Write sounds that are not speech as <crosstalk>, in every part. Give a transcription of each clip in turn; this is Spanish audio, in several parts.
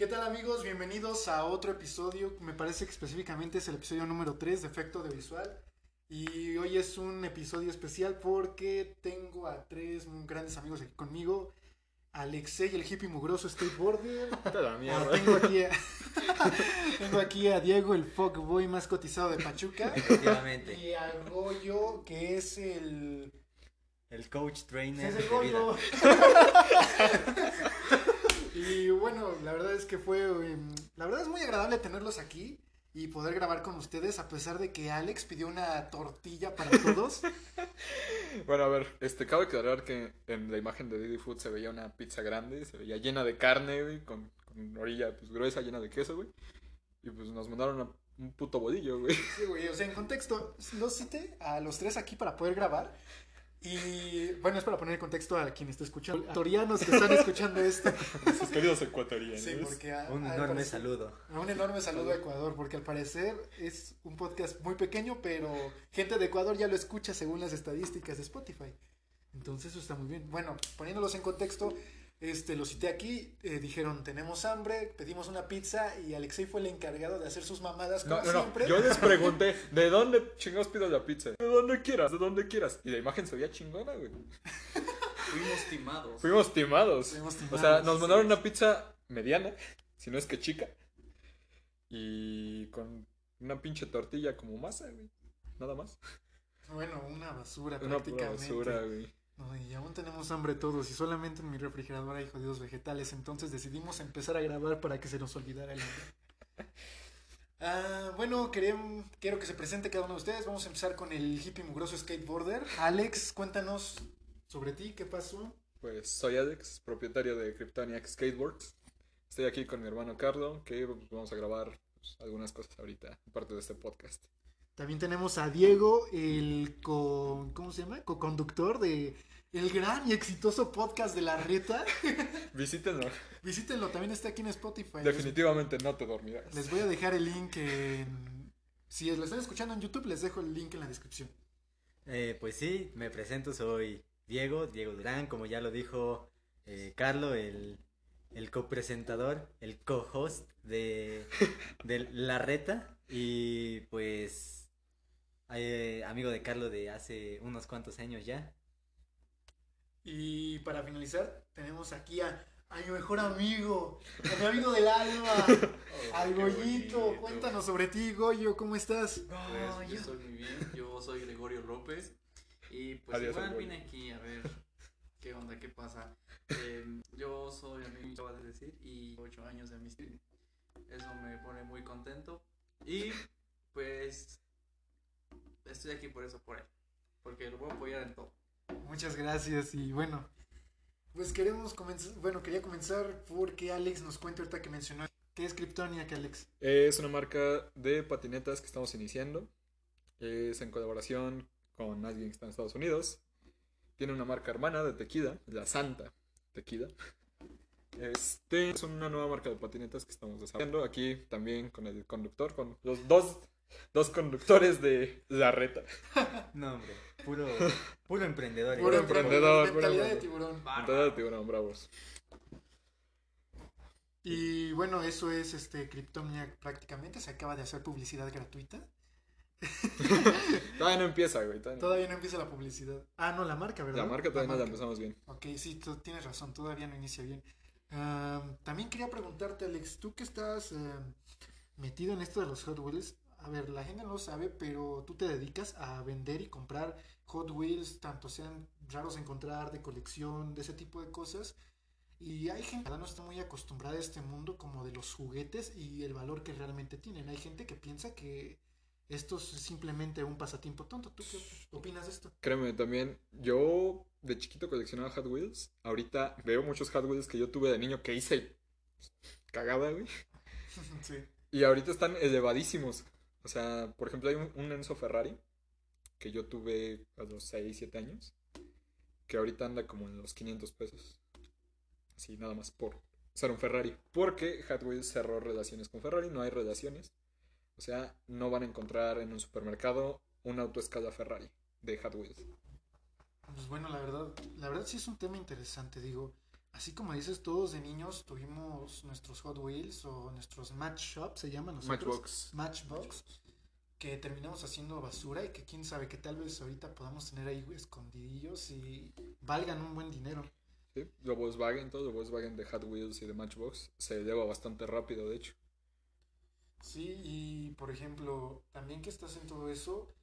¿Qué tal amigos? Bienvenidos a otro episodio. Me parece que específicamente es el episodio número 3 de Efecto de Visual. Y hoy es un episodio especial porque tengo a tres grandes amigos aquí conmigo. Alexei, el hippie mugroso skateboarder. <laughs> Toda Ah, mierda. tengo, aquí a, <laughs> tengo aquí a Diego, el fuckboy más cotizado de Pachuca. Efectivamente. Y a Goyo, que es el... El coach trainer Es de el vida. Goyo. <laughs> y bueno, la verdad es que fue... em, La verdad es muy agradable tenerlos aquí y poder grabar con ustedes a pesar de que Alex pidió una tortilla para todos. <laughs> Bueno, a ver, este, cabe aclarar que en la imagen de Didi Food se veía una pizza grande, se veía llena de carne, güey, con, con orilla pues, gruesa, llena de queso, güey. Y pues nos mandaron a un puto bodillo, güey. Sí, güey, o sea, en contexto, los cité a los tres aquí para poder grabar. Y bueno, es para poner en contexto a quien está escuchando, a torianos que están escuchando esto. <laughs> Sus queridos ecuatorianos. Sí, porque a- Un enorme parecer- saludo. Un enorme saludo a Ecuador, porque al parecer es un podcast muy pequeño, pero gente de Ecuador ya lo escucha según las estadísticas de Spotify. Entonces eso está muy bien. Bueno, poniéndolos en contexto, este, los cité aquí, eh, dijeron, tenemos hambre, pedimos una pizza y Alexei fue el encargado de hacer sus mamadas como No, no, no, siempre. yo les pregunté, <laughs> ¿de dónde chingados pido la pizza? De donde quieras, de donde quieras. Y la imagen se veía chingona, güey. Fuimos timados. Fuimos timados. Fuimos O timados, sea, nos sí. mandaron una pizza mediana, si no es que chica. Y con una pinche tortilla como masa, güey. Nada más. Bueno, una basura Una prácticamente. basura, güey. No, y aún tenemos hambre todos y solamente en mi refrigerador hay jodidos vegetales, entonces decidimos empezar a grabar para que se nos olvidara el hambre. <laughs> Ah, bueno, querem- quiero que se presente cada uno de ustedes. Vamos a empezar con el hippie mugroso skateboarder. Alex, cuéntanos sobre ti, ¿qué pasó? Pues soy Alex, propietario de Kryptoniac Skateboards. Estoy aquí con mi hermano Carlo, que vamos a grabar pues, algunas cosas ahorita, parte de este podcast. También tenemos a Diego, el co, ¿cómo se llama? Co-conductor de el gran y exitoso podcast de La Reta. <laughs> Visítenlo, Visítenlo, también está aquí en Spotify. Les- definitivamente no te dormirás. Les voy a dejar el link en... Si lo están escuchando en YouTube, les dejo el link en la descripción. Eh, pues sí, me presento, soy Diego, Diego Durán, como ya lo dijo eh, Carlo, el, el copresentador, el co-host de, de La Reta. Y pues, eh, amigo de Carlo de hace unos cuantos años ya. Y para finalizar, tenemos aquí a, a mi mejor amigo, a mi amigo del alma, <laughs> al qué Goyito. Cuéntanos sobre ti, Goyo, ¿cómo estás? Pues yo estoy muy bien, yo soy Gregorio López y pues Adiós, igual vine aquí a ver qué onda, qué pasa. Eh, yo soy amigo, acaba de decir, y 8 años de amistad. Eso me pone muy contento y pues estoy aquí por eso, por él, porque lo voy a apoyar en todo. Muchas gracias y bueno, pues queremos comenzar, bueno, quería comenzar porque Alex nos cuenta ahorita que mencionó que es Kryptoniac, Alex. Es una marca de patinetas que estamos iniciando. Es en colaboración con alguien que está en Estados Unidos. Tiene una marca hermana de tequila, la Santa Tequila. Este es una nueva marca de patinetas que estamos desarrollando aquí también con el conductor, con los dos, dos conductores de la reta. <laughs> No, hombre, puro, puro emprendedor. Puro eh. emprendedor, puro Mentalidad de tiburón. Entrada de tiburón, bravos. Y bueno, eso es este Kryptoniac prácticamente, se acaba de hacer publicidad gratuita. <laughs> Todavía no empieza, güey. todavía no. Todavía no empieza la publicidad. Ah, no, la marca, ¿verdad? La marca todavía no la empezamos bien. Ok, sí, tú tienes razón, todavía no inicia bien. Am, también quería preguntarte, Alex, tú que estás em, metido en esto de los Hot Wheels, a ver, la gente no lo sabe, pero tú te dedicas a vender y comprar Hot Wheels, tanto sean raros de encontrar, de colección, de ese tipo de cosas. Y hay gente que no está muy acostumbrada a este mundo como de los juguetes y el valor que realmente tienen. Hay gente que piensa que esto es simplemente un pasatiempo tonto. ¿Tú qué opinas de esto? Créeme, también yo de chiquito coleccionaba Hot Wheels. Ahorita veo muchos Hot Wheels que yo tuve de niño que hice cagada, güey. <laughs> sí. Y ahorita están elevadísimos. O sea, por ejemplo, hay un, un Enzo Ferrari que yo tuve a los 6, 7 años. Que ahorita anda como en los 500 pesos. Así, nada más por ser un Ferrari. Porque Hot Wheels cerró relaciones con Ferrari, no hay relaciones. O sea, no van a encontrar en un supermercado un auto escala Ferrari de Hot. Pues bueno, la verdad, la verdad sí es un tema interesante, digo. Así como dices, todos de niños tuvimos nuestros Hot Wheels o nuestros Match Shop, se llaman nosotros. Matchbox. Matchbox. Que terminamos haciendo basura y que quién sabe que tal vez ahorita podamos tener ahí escondidillos y valgan un buen dinero. Sí, lo Volkswagen, todo lo Volkswagen de Hot Wheels y de Matchbox se eleva bastante rápido, de hecho. Sí, y por ejemplo, también que estás en todo eso,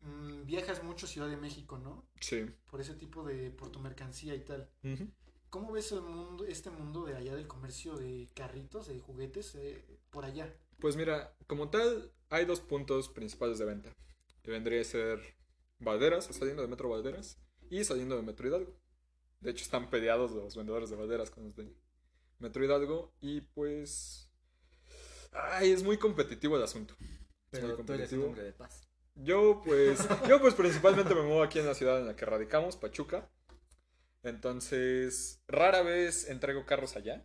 mm, viajas mucho Ciudad de México, ¿no? Sí. Por ese tipo de, por tu mercancía y tal. Ujú. ¿Cómo ves el mundo, este mundo de allá del comercio de carritos, de juguetes, eh, por allá? Pues mira, como tal, hay dos puntos principales de venta. Que vendría a ser Valderas, saliendo de Metro Valderas, y saliendo de Metro Hidalgo. De hecho, están peleados los vendedores de Valderas con los de Metro Hidalgo, y pues... Ay, es muy competitivo el asunto. Es muy Pero tú eres un competitivo. hombre de paz. Yo pues, yo pues principalmente me muevo aquí en la ciudad en la que radicamos, Pachuca. Entonces, rara vez entrego carros allá.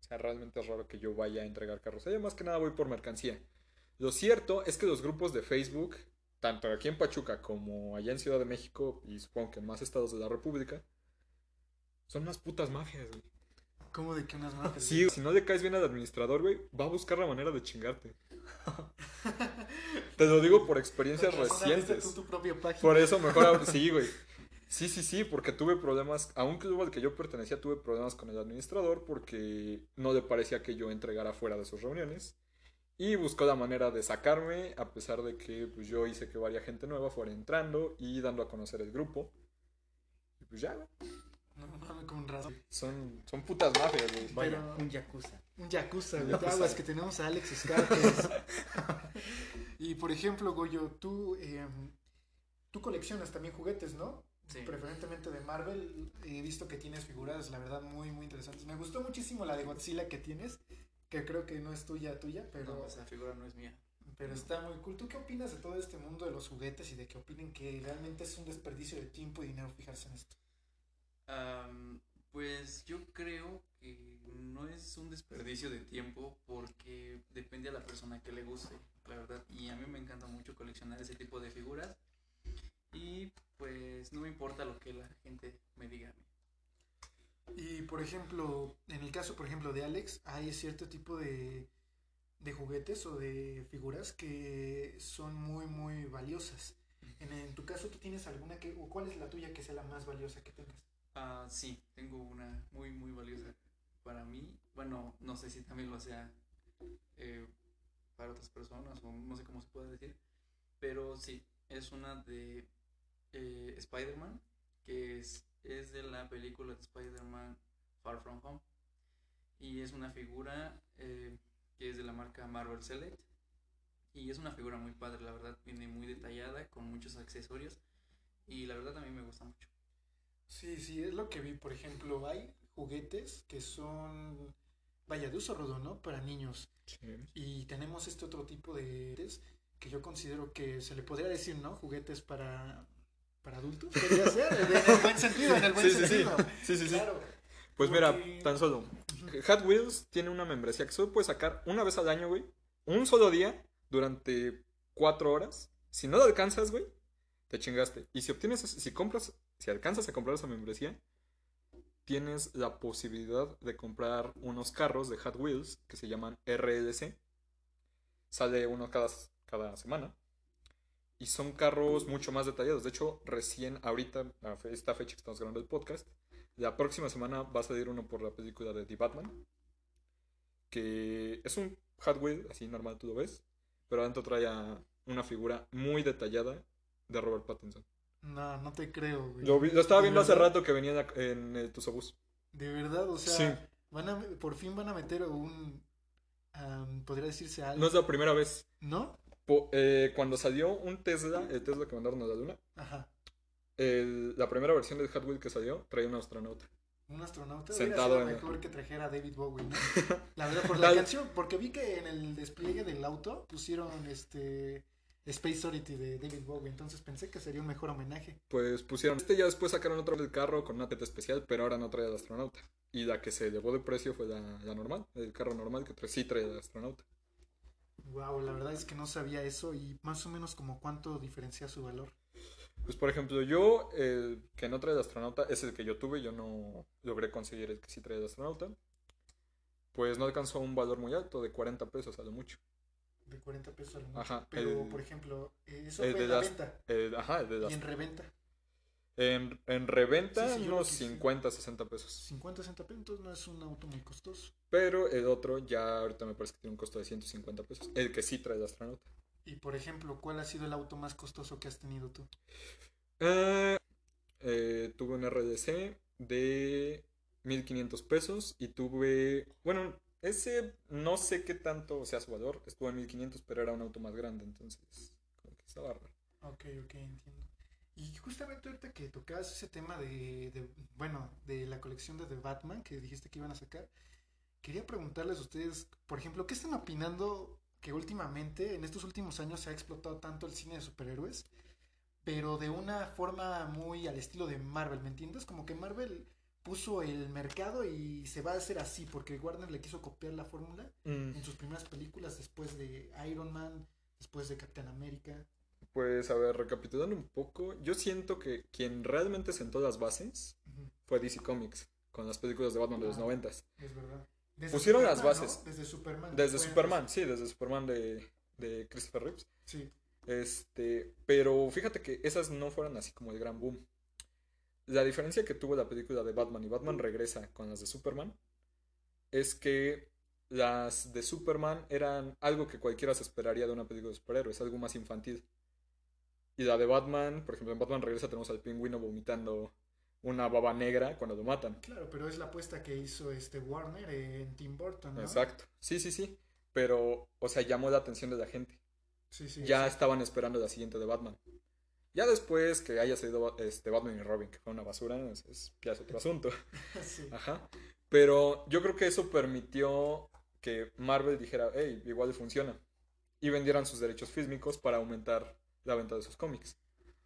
O sea, realmente es raro que yo vaya a entregar carros allá. Más que nada voy por mercancía. Lo cierto es que los grupos de Facebook, tanto aquí en Pachuca como allá en Ciudad de México y supongo que en más estados de la República, son unas putas mafias, güey. ¿Cómo de que unas marcas? Sí, si no le caes bien al administrador, güey, va a buscar la manera de chingarte. <laughs> Te lo digo por experiencias recientes. tú tu propia página. Por eso mejor sí, güey. Sí, sí, sí, porque tuve problemas, a un club al que yo pertenecía tuve problemas con el administrador porque no le parecía que yo entregara fuera de sus reuniones y buscó la manera de sacarme a pesar de que pues, yo hice que varias gente nueva fuera entrando y dando a conocer el grupo. Y pues ya, No mames, con razón. son, son putas mafias, güey. Vaya, Pero- un yakuza. Un Yakuza, güey. Aguas que tenemos a Alex Scarpes. <laughs> y por ejemplo, Goyo, tú, eh, tú coleccionas también juguetes, ¿no? Sí. Preferentemente de Marvel. He visto que tienes figuras, la verdad, muy, muy interesantes. Me gustó muchísimo la de Godzilla que tienes, que creo que no es tuya, tuya, pero, No, esa figura no es mía. pero está muy cool. ¿Tú qué opinas de todo este mundo de los juguetes y de que opinen que realmente es un desperdicio de tiempo y dinero fijarse en esto? Am, pues yo creo que no es un desperdicio de tiempo porque depende a la persona que le guste, la verdad. Y a mí me encanta mucho coleccionar ese tipo de figuras. Y pues no me importa lo que la gente me diga a mí. Y por ejemplo, en el caso, por ejemplo, de Alex, hay cierto tipo de, de juguetes o de figuras que son muy, muy valiosas. En, en tu caso, ¿tú tienes alguna que, o cuál es la tuya que sea la más valiosa que tengas? Ah, sí, tengo una muy, muy valiosa para mí. Bueno, no sé si también lo sea eh, para otras personas o no sé cómo se puede decir. Pero sí, es una de eh, Spider-Man, que es, es de la película de Spider-Man Far From Home. Y es una figura eh, que es de la marca Marvel Select. Y es una figura muy padre, la verdad, viene muy detallada, con muchos accesorios. Y la verdad a mí me gusta mucho. Sí, sí, es lo que vi. Por ejemplo, hay juguetes que son, vaya, de uso rudo, ¿no? Para niños. Sí. Y tenemos este otro tipo de juguetes que yo considero que se le podría decir, ¿no? Juguetes para, para adultos. Podría ser, en el buen sentido, en el buen Sí, sí, sí. sentido. Sí, sí, sí. Claro. Pues mira, tan solo. Hot Wheels tiene una membresía que solo puedes sacar una vez al año, güey. Un solo día durante cuatro horas. Si no lo alcanzas, güey, te chingaste. Y si obtienes, si compras, si alcanzas a comprar esa membresía, tienes la posibilidad de comprar unos carros de Hot Wheels que se llaman RLC. Sale uno cada, cada semana. Y son carros mucho más detallados. De hecho, recién ahorita, a esta fecha que estamos grabando el podcast, la próxima semana va a salir uno por la película de The Batman. Que es un Wheel, así normal tú lo ves. Pero adentro trae a una figura muy detallada de Robert Pattinson. No, no te creo, güey. Lo, vi- lo estaba ¿De viendo hace rato que venía en, en el Tusobús. De verdad, o sea, Sí. van a, por fin van a meter un, am, podría decirse algo, No es la primera vez. ¿no? Po- eh, cuando salió un Tesla, el Tesla que mandaron a la luna, Ajá. el- la primera versión del Hot Wheel que salió traía un astronauta. Un astronauta Sentado en- mejor que trajera a David Bowie, ¿no? <laughs> La verdad, por la canción, porque vi que en el despliegue del auto pusieron este Space Oddity de David Bowie, entonces pensé que sería un mejor homenaje. Pues pusieron. Este ya después sacaron otro del carro con una teta especial, pero ahora no trae al astronauta. Y la que se elevó de precio fue la, la normal, el carro normal que trae, sí trae al astronauta. Wow, la verdad es que no sabía eso y más o menos como cuánto diferencia su valor. Pues por ejemplo, yo, el que no trae de astronauta, es el que yo tuve, yo no logré conseguir el que sí trae de astronauta. Pues no alcanzó un valor muy alto, de 40 pesos a lo mucho. De 40 pesos al mucho. Ajá, Pero, el- por ejemplo, eso el fue de en la venta. El- ajá, el de Y las- en reventa, en, en reventa, Sí, unos quise. 50, 60 pesos. 50, 60 pesos, entonces no es un auto muy costoso. Pero el otro ya ahorita me parece que tiene un costo de 150 pesos. El que sí trae de astronauta. Y, por ejemplo, ¿cuál ha sido el auto más costoso que has tenido tú? Eh, eh, tuve un RDC de 1500 pesos y tuve, bueno, ese no sé qué tanto sea su valor, estuvo en 1500, pero era un auto más grande, entonces como que estaba raro. Ok, ok, entiendo. Y justamente ahorita que tocabas ese tema de, de, bueno, de la colección de The Batman que dijiste que iban a sacar, quería preguntarles a ustedes, por ejemplo, ¿qué están opinando que últimamente, en estos últimos años, se ha explotado tanto el cine de superhéroes, pero de una forma muy al estilo de Marvel, ¿me entiendes? Como que Marvel puso el mercado y se va a hacer así, porque Warner le quiso copiar la fórmula Mm, en sus primeras películas, después de Iron Man, después de Capitán América. Pues a ver, recapitulando un poco, yo siento que quien realmente sentó las bases fue DC Comics, con las películas de Batman de los. 90. Es verdad. Desde Pusieron las bases. ¿no? Desde Superman. Desde Superman, sí, desde Superman de, de Christopher Reeves. Sí. Este, pero fíjate que esas no fueron así como el gran boom. La diferencia que tuvo la película de Batman y Batman regresa con las de Superman es que las de Superman eran algo que cualquiera se esperaría de una película de superhéroes, algo más infantil. Y la de Batman, por ejemplo, en Batman regresa tenemos al pingüino vomitando una baba negra cuando lo matan. Claro, pero es la apuesta que hizo este Warner en Tim Burton, ¿no? Exacto. Sí, sí, sí. Pero, o sea, llamó la atención de la gente. Sí, sí. ya sí. estaban esperando la siguiente de Batman. Ya después que haya salido este, Batman y Robin, que fue una basura, es, ya es otro asunto. <laughs> Sí. Ajá. Pero yo creo que eso permitió que Marvel dijera, hey, igual funciona. Y vendieran sus derechos fílmicos para aumentar la venta de sus cómics.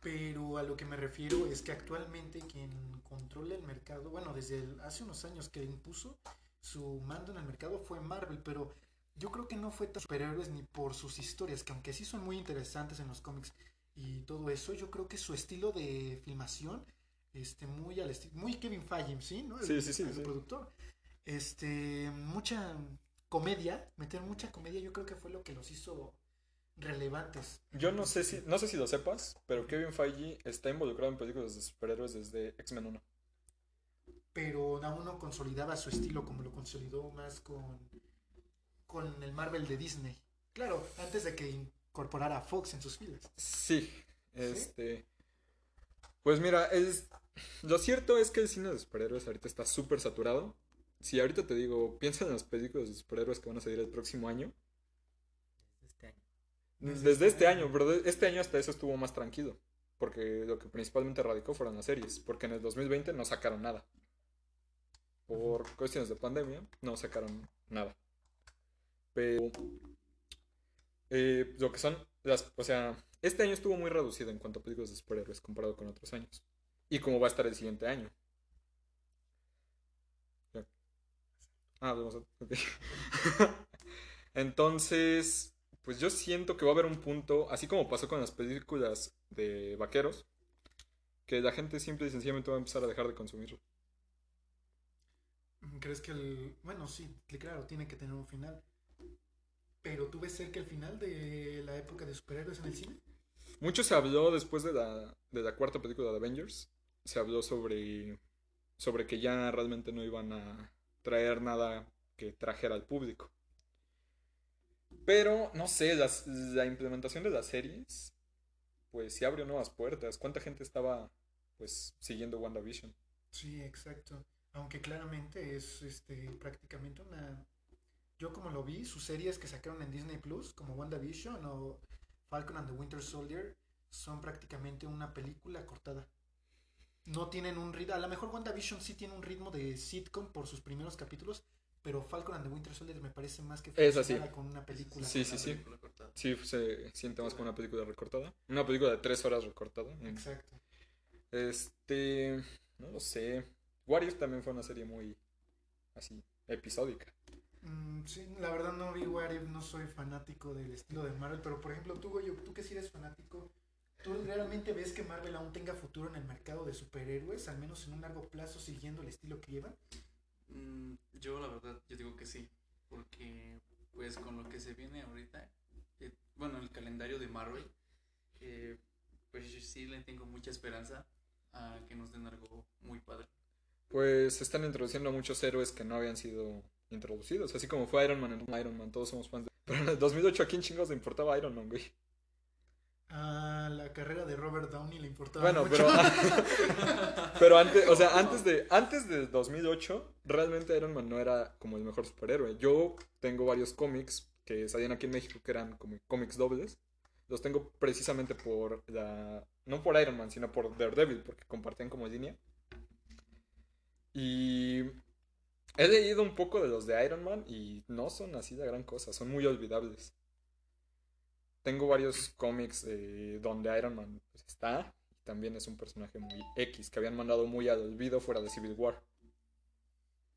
Pero a lo que me refiero es que actualmente quien controla el mercado, bueno, desde el- hace unos años que impuso su mando en el mercado fue Marvel, pero yo creo que no fue tan superhéroes ni por sus historias, que aunque sí son muy interesantes en los cómics y todo eso, yo creo que su estilo de filmación, este, muy al estilo, muy Kevin Feige, ¿sí? ¿no? El- Sí, sí, sí, el sí. productor. Este, mucha comedia, meter mucha comedia, yo creo que fue lo que los hizo relevantes. Yo no sé si, no sé si lo sepas, pero Kevin Feige está involucrado en películas de superhéroes desde X-Men 1. pero aún no consolidaba su estilo como lo consolidó más con, con el Marvel de Disney. Claro, antes de que incorporara a Fox en sus filas. Sí, este. Pues mira, es. Lo cierto es que el cine de superhéroes ahorita está súper saturado. Si ahorita te digo, piensa en las películas de superhéroes que van a salir el próximo año. Desde Desde, este año. pero este año hasta eso estuvo más tranquilo. Porque lo que principalmente radicó fueron las series. Porque en el 2020 no sacaron nada. Por cuestiones de pandemia, no sacaron nada. Pero. eh, lo que son las. O sea, este año estuvo muy reducido en cuanto a películas de superhéroes comparado con otros años. Y como va a estar el siguiente año. Ah, vamos a. ok. Entonces, pues yo siento que va a haber un punto, así como pasó con las películas de vaqueros, que la gente simple y sencillamente va a empezar a dejar de consumirlo. ¿Crees que el... Bueno, sí, claro, tiene que tener un final. Pero tú ves cerca el final de la época de superhéroes en el cine. Mucho se habló después de la, de la cuarta película de Avengers, se habló sobre, sobre que ya realmente no iban a traer nada que trajera al público. Pero, no sé, las- la implementación de las series, pues sí abrió nuevas puertas. ¿Cuánta gente estaba, pues, siguiendo WandaVision? Sí, exacto. Aunque claramente es este prácticamente una. Yo como lo vi, sus series que sacaron en Disney Plus, como WandaVision o Falcon and the Winter Soldier, son prácticamente una película cortada. No tienen un ritmo. A lo mejor WandaVision sí tiene un ritmo de sitcom por sus primeros capítulos, pero Falcon and the Winter Soldier me parece más que Es así. con una película. Sí, sí, sí. Película cortada. Sí, se siente más como una película recortada. Una película de tres horas recortada. Exacto. Este, no lo sé. Warriors también fue una serie muy así, episódica. Mm, sí, la verdad no vi What If, no soy fanático del estilo de Marvel, pero por ejemplo tú, Goyo, tú que sí eres fanático, ¿Tú realmente ves que Marvel aún tenga futuro en el mercado de superhéroes, al menos en un largo plazo, siguiendo el estilo que llevan? Mm, yo la verdad, yo digo que sí, porque pues con lo que se viene ahorita, eh, bueno, el calendario de Marvel, eh, pues sí le tengo mucha esperanza a que nos den algo muy padre. Pues están introduciendo muchos héroes que no habían sido introducidos, así como fue Iron Man en Iron Man, todos somos fans de... Pero en el 2008 a quién chingados le importaba Iron Man, güey. A la carrera de Robert Downey le importaba Bueno, mucho. pero <laughs> pero antes, o sea, antes de antes de 2008 realmente Iron Man no era como el mejor superhéroe. Yo tengo varios cómics que salían aquí en México que eran como cómics dobles. Los tengo precisamente por la no por Iron Man, sino por Daredevil porque compartían como línea. Y he leído un poco de los de Iron Man y no son así de gran cosa, son muy olvidables. Tengo varios cómics eh, donde Iron Man pues, está también es un personaje muy X que habían mandado muy al olvido fuera de Civil War.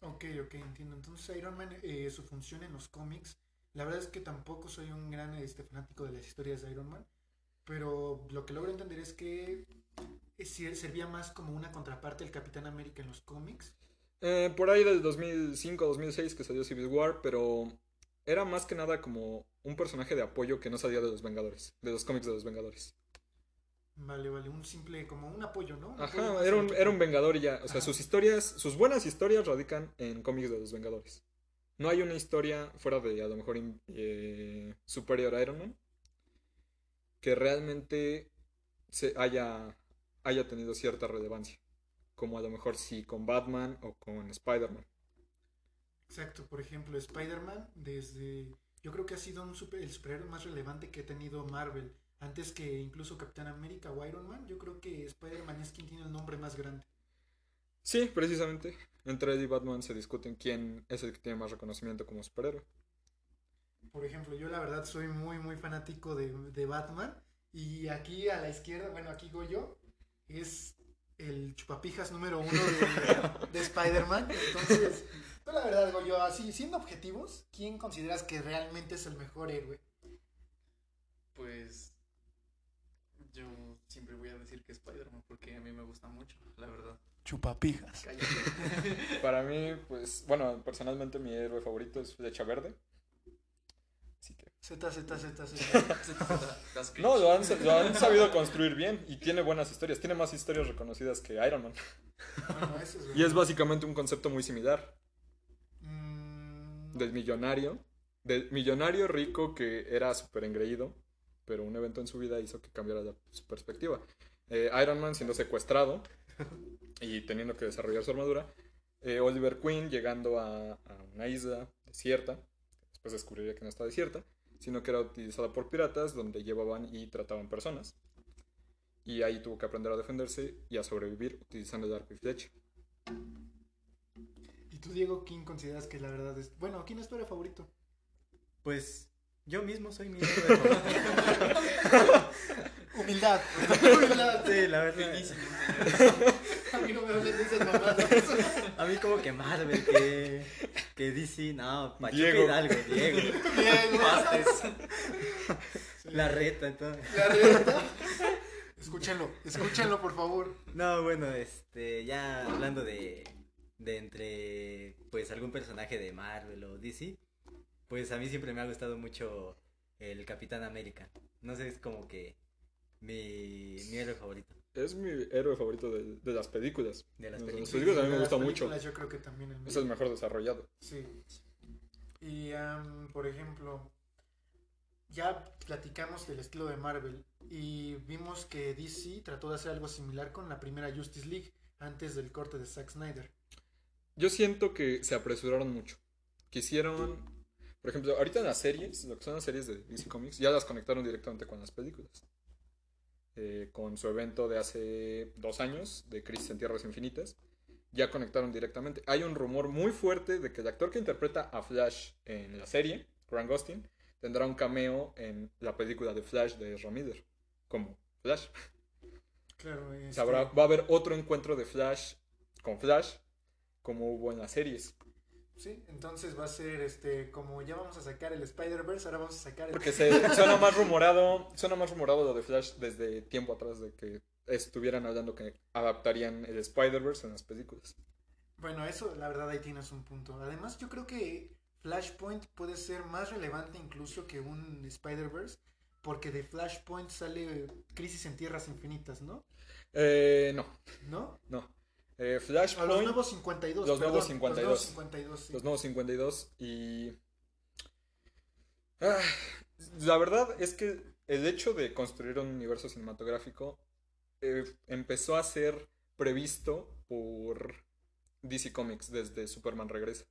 Ok, ok, entiendo. Entonces Iron Man, eh, su función en los cómics, la verdad es que tampoco soy un gran este, fanático de las historias de Iron Man, pero lo que logro entender es que eh, servía más como una contraparte del Capitán América en los cómics. Eh, por ahí del 2005-2006 que salió Civil War, pero era más que nada como un personaje de apoyo que no salía de los Vengadores, de los cómics de los Vengadores. Vale, vale, un simple, como un apoyo, ¿no? Un Ajá, era un, equipo. era un Vengador y ya. O sea, Ajá. sus historias, sus buenas historias radican en cómics de los Vengadores. No hay una historia fuera de a lo mejor eh, superior a Iron Man que realmente se haya, haya tenido cierta relevancia. Como a lo mejor sí con Batman o con Spider-Man. Exacto, por ejemplo, Spider-Man, desde. Yo creo que ha sido un super- el superhéroe más relevante que ha tenido Marvel. Antes que incluso Capitán América o Iron Man, yo creo que Spider-Man es quien tiene el nombre más grande. Sí, precisamente. Entre él y Batman se discuten quién es el que tiene más reconocimiento como superhéroe. Por ejemplo, yo la verdad soy muy, muy fanático de, de Batman. Y aquí a la izquierda, bueno, aquí Goyo, es el chupapijas número uno de, de Spider-Man. Entonces, tú la verdad, Goyo, así, siendo objetivos, ¿quién consideras que realmente es el mejor héroe? Pues yo siempre voy a decir que Spider-Man porque a mí me gusta mucho, la verdad. Chupapijas. Cállate. <laughs> Para mí, pues, bueno, personalmente mi héroe favorito es Flecha Verde. Así que... Z, Z, Z, Z. <laughs> No, lo han, lo han sabido <laughs> construir bien y tiene buenas historias. Tiene más historias reconocidas que Iron Man. Bueno, eso es Y es básicamente un concepto muy similar. Del millonario. Del millonario rico que era súper engreído, pero un evento en su vida hizo que cambiara la- su perspectiva. Eh, Iron Man siendo secuestrado y teniendo que desarrollar su armadura. Eh, Oliver Queen llegando a, a una isla desierta. Después descubriría que no está desierta, sino que era utilizada por piratas donde llevaban y trataban personas. Y ahí tuvo que aprender a defenderse y a sobrevivir utilizando el arco y flecha. ¿Y tú, Diego, quién consideras que la verdad es... Bueno, ¿quién es tu héroe favorito? Pues yo mismo soy mi héroe favorito. <laughs> Humildad. Humildad. Sí, la verdad. Finísimo, señor. A mí no me hablen de esas mamadas. A mí como que Marvel, que, que DC, no, Pachuca Diego. Hidalgo, Diego. Diego. Pastes. La reta, entonces. La reta. Escúchenlo, escúchenlo, por favor. No, bueno, este, ya hablando de, de entre, pues, algún personaje de Marvel o DC, pues a mí siempre me ha gustado mucho el Capitán América. No sé, es como que mi, mi héroe favorito. Es mi héroe favorito de, de las películas. De las Las películas. películas a mí me gusta mucho. Yo creo que también el Es el mejor desarrollado. Sí. Y, am, por ejemplo, ya platicamos del estilo de Marvel y vimos que DC trató de hacer algo similar con la primera Justice League antes del corte de Zack Snyder. Yo siento que se apresuraron mucho. Quisieron, por ejemplo, ahorita en las series, lo que son las series de DC Comics, ya las conectaron directamente con las películas. Eh, con su evento de hace dos años, de Crisis en Tierras Infinitas, ya conectaron directamente. Hay un rumor muy fuerte de que el actor que interpreta a Flash en la serie, Grant Gustin, tendrá un cameo en la película de Flash de Miller, como Flash. Claro, este, sea, habrá- va a haber otro encuentro de Flash con Flash, como hubo en las series. Sí, entonces va a ser este, como ya vamos a sacar el Spider-Verse, ahora vamos a sacar el... Porque se, <laughs> suena más rumorado, suena más rumorado lo de Flash desde tiempo atrás de que estuvieran hablando que adaptarían el Spider-Verse en las películas. Bueno, eso la verdad ahí tienes un punto. Además yo creo que Flashpoint puede ser más relevante incluso que un Spider-Verse, porque de Flashpoint sale Crisis en Tierras Infinitas, ¿no? Eh, no, ¿No? no. Eh, A los nuevos 52. Los perdón, nuevos 52. Los nuevos 52, sí. los nuevos 52 y... Ah, la verdad es que el hecho de construir un universo cinematográfico eh, empezó a ser previsto por DC Comics desde Superman Regresa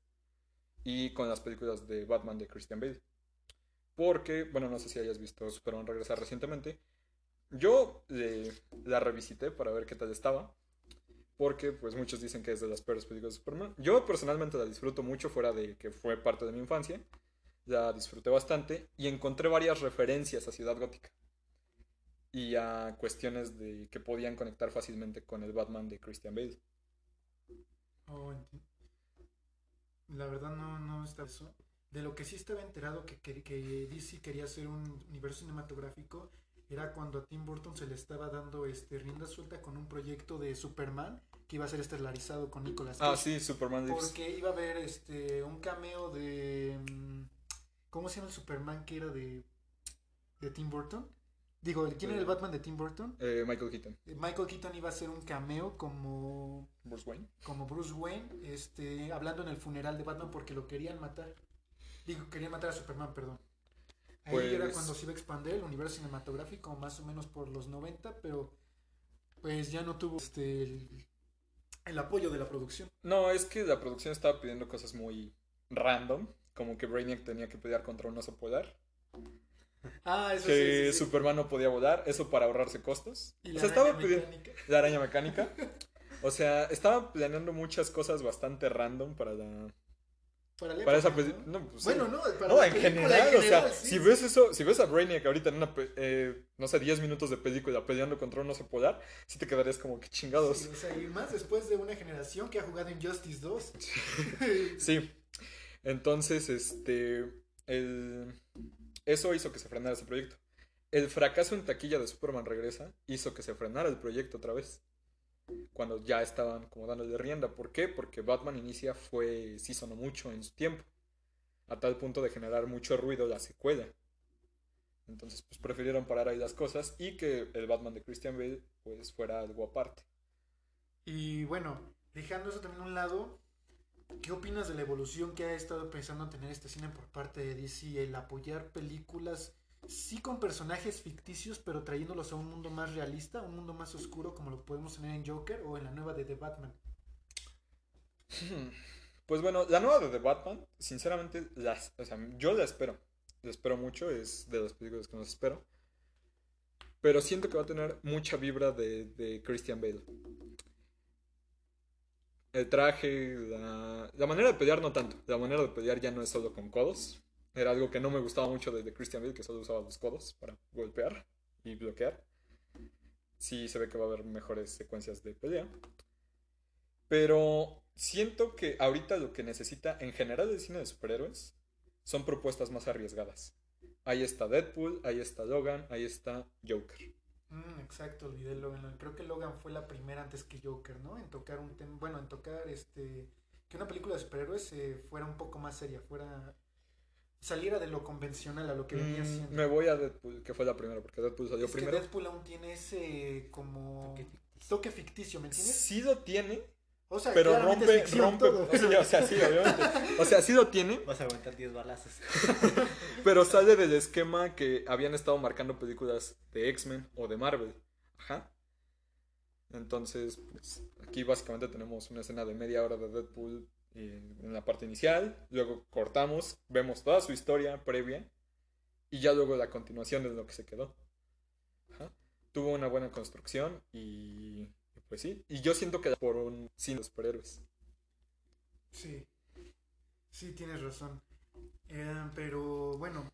y con las películas de Batman de Christian Bale. Porque, bueno, no sé si hayas visto Superman Regresa recientemente. Yo eh, la revisité para ver qué tal estaba. Porque, pues, muchos dicen que es de las peores películas de Superman. Yo personalmente la disfruto mucho, fuera de que fue parte de mi infancia. La disfruté bastante y encontré varias referencias a Ciudad Gótica. Y a cuestiones de que podían conectar fácilmente con el Batman de Christian Bale. Oh, la verdad no, no está eso. De lo que sí estaba enterado que, que, que DC quería hacer un universo cinematográfico era cuando a Tim Burton se le estaba dando este rienda suelta con un proyecto de Superman que iba a ser estelarizado con Nicolas Ah, sí, Superman Lives. Porque iba a haber este un cameo de mm, ¿cómo se llama el Superman que era de de Tim Burton? Digo, ¿quién era el Eh, Batman de Tim Burton? Eh, Michael Keaton. Eh, Michael Keaton iba a hacer un cameo como Bruce Wayne. como Bruce Wayne, este, hablando en el funeral de Batman porque lo querían matar. Digo, querían matar a Superman, perdón. Ahí Pues- era cuando se iba a expandir el universo cinematográfico, más o menos por los 90, pero pues ya no tuvo este, el, el apoyo de la producción. No, es que la producción estaba pidiendo cosas muy random. Como que Brainiac tenía que pelear contra un oso polar. Ah, eso que sí, sí, sí. Superman no podía volar. Eso para ahorrarse costos. Y o la sea, estaba araña pidiendo... mecánica. La araña mecánica. <laughs> O sea, estaban planeando muchas cosas bastante random para la... Para, la Para esa época, película. ¿no? No, pues, Bueno, no, para No, en película general, o sea, sí, si sí. ves eso, si ves a Brainiac ahorita en una, eh, no sé, 10 minutos de película peleando contra un oso polar, sí te quedarías como que chingados. Sí, o sea, y más después de una generación que ha jugado en Justice 2. <laughs> Sí. Entonces, este. El... Eso hizo que se frenara ese proyecto. El fracaso en taquilla de Superman Regresa hizo que se frenara el proyecto otra vez. Cuando ya estaban como dándole rienda. ¿Por qué? Porque Batman Inicia fue. sí sonó mucho en su tiempo. A tal punto de generar mucho ruido la secuela. Entonces, pues prefirieron parar ahí las cosas y que el Batman de Christian Bale, pues fuera algo aparte. Y bueno, dejando eso también a un lado, ¿qué opinas de la evolución que ha estado pensando en tener este cine por parte de DC? El apoyar películas, sí con personajes ficticios, pero trayéndolos a un mundo más realista, un mundo más oscuro, como lo podemos tener en Joker o en la nueva de The Batman. <laughs> Pues bueno, la nueva de The Batman, sinceramente, las, o sea, yo la espero. La espero mucho, es de las películas que más espero. Pero siento que va a tener mucha vibra de, Christian Bale. El traje, la, la manera de pelear no tanto. La manera de pelear ya no es solo con codos. Era algo que no me gustaba mucho de, de Christian Bale, que solo usaba los codos para golpear y bloquear. Sí se ve que va a haber mejores secuencias de pelea. Pero siento que ahorita lo que necesita en general el cine de superhéroes son propuestas más arriesgadas. Ahí está Deadpool, ahí está Logan, ahí está Joker. Mm, exacto, olvidé Logan. Creo que Logan fue la primera antes que Joker, ¿no? En tocar un tema, bueno, en tocar este, que una película de superhéroes eh, fuera un poco más seria, fuera, saliera de lo convencional a lo que venía Mm, siendo. me voy a Deadpool, que fue la primera, porque Deadpool salió Es que primero. Deadpool aún tiene ese como Toque ficticio. toque ficticio, ¿me entiendes? Sí lo tiene, O sea, pero rompe, rompe. todo. Sí, o sea, sí, obviamente. O sea, sí lo tiene, Vas a aguantar 10 balazos. <laughs> pero sale del esquema que habían estado marcando películas de X-Men o de Marvel. Ajá. Entonces, pues, aquí básicamente tenemos una escena de media hora de Deadpool eh, en la parte inicial, luego cortamos, vemos toda su historia previa y ya luego la continuación de lo que se quedó. Tuvo una buena construcción y pues sí, y yo siento que por un cine de superhéroes. Sí, sí, tienes razón. Eh, pero bueno,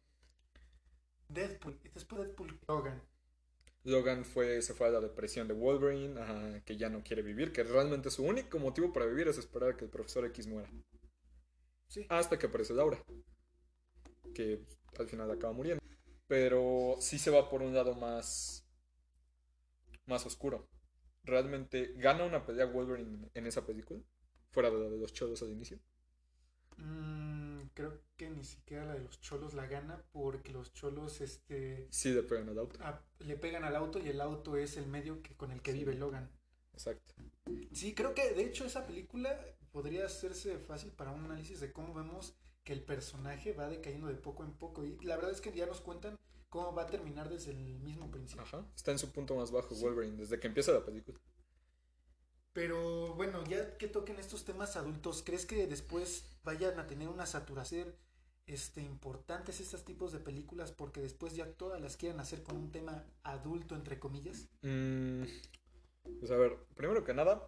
Deadpool, después Deadpool, Logan. Logan fue, se fue a la depresión de Wolverine, que ya no quiere vivir, que realmente su único motivo para vivir es esperar a que el profesor X muera. Sí. Hasta que aparece Laura. Que al final acaba muriendo. Pero sí se va por un lado más. más oscuro. Realmente gana una pelea Wolverine en esa película. Fuera de la de los cholos al inicio. Mm, creo que ni siquiera la de los cholos la gana porque los cholos este Sí le pegan al auto. a- le pegan al auto y el auto es el medio que, con el que vive Logan. Exacto. Sí, creo que de hecho esa película podría hacerse fácil para un análisis de cómo vemos que el personaje va decayendo de poco en poco. Y la verdad es que ya nos cuentan cómo va a terminar desde el mismo principio. Ajá. Está en su punto más bajo Sí. Wolverine desde que empieza la película. Pero bueno, ya que toquen estos temas adultos, ¿crees que después vayan a tener una saturación este, importantes estos tipos de películas? Porque después ya todas las quieren hacer con un tema adulto, entre comillas. Mm, pues a ver, primero que nada.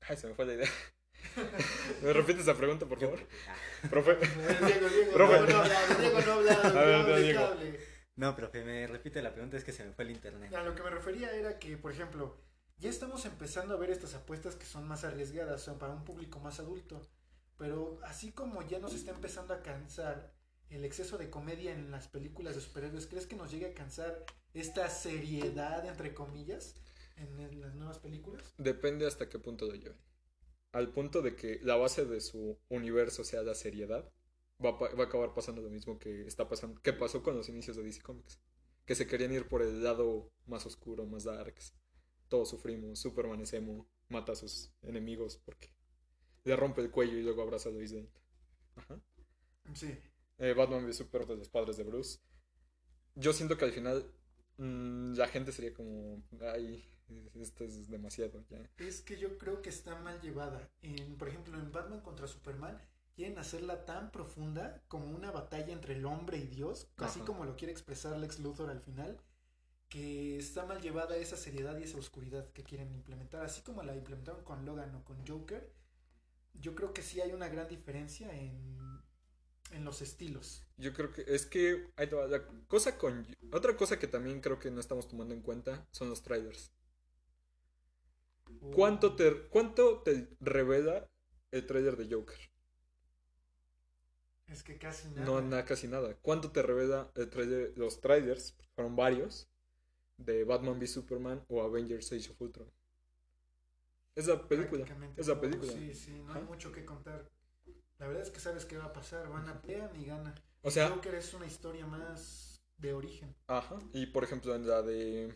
Ay, se me fue la idea. <laughs> ¿Me repites la pregunta, por favor? <laughs> Profe. Diego, Diego, Profe. no, no habla, Diego no habla, A ver, no Diego. No, profe, me repite la pregunta, es que se me fue el internet. A lo que me refería era que, por ejemplo, ya estamos empezando a ver estas apuestas que son más arriesgadas, son para un público más adulto. Pero así como ya nos está empezando a cansar el exceso de comedia en las películas de superhéroes, ¿crees que nos llegue a cansar esta seriedad, entre comillas, en, las nuevas películas? Depende hasta qué punto lo lleven. Al punto de que la base de su universo sea la seriedad, va a, va a acabar pasando lo mismo que está pasando, que pasó con los inicios de DC Comics. Que se querían ir por el lado más oscuro, más darks. Todos sufrimos, Superman es emo, mata a sus enemigos porque le rompe el cuello y luego abraza a Lois Lane. Ajá. Sí. Eh, Batman v Super de los padres de Bruce. Yo siento que al final mm, la gente sería como, ay, esto es demasiado ya. Es que yo creo que está mal llevada. En, por ejemplo, en Batman contra Superman quieren hacerla tan profunda como una batalla entre el hombre y Dios, así Ajá. como lo quiere expresar Lex Luthor al final, que está mal llevada esa seriedad y esa oscuridad que quieren implementar, así como la implementaron con Logan o con Joker. Yo creo que sí hay una gran diferencia en, en los estilos. Yo creo que es que va, la cosa con otra cosa que también creo que no estamos tomando en cuenta son los trailers. ¿Cuánto te cuánto te revela el trailer de Joker? Es que casi nada. No, nada, casi nada. ¿Cuánto te revela el trailer, los trailers? Fueron varios de Batman v Superman o Avengers Age of Ultron. Es la película. Prácticamente Es la todo, película. Sí, sí, no hay mucho que contar. La verdad es que sabes qué va a pasar, van a pelear y gana. O sea, Joker es una historia más de origen. Ajá. Y por ejemplo, en la de.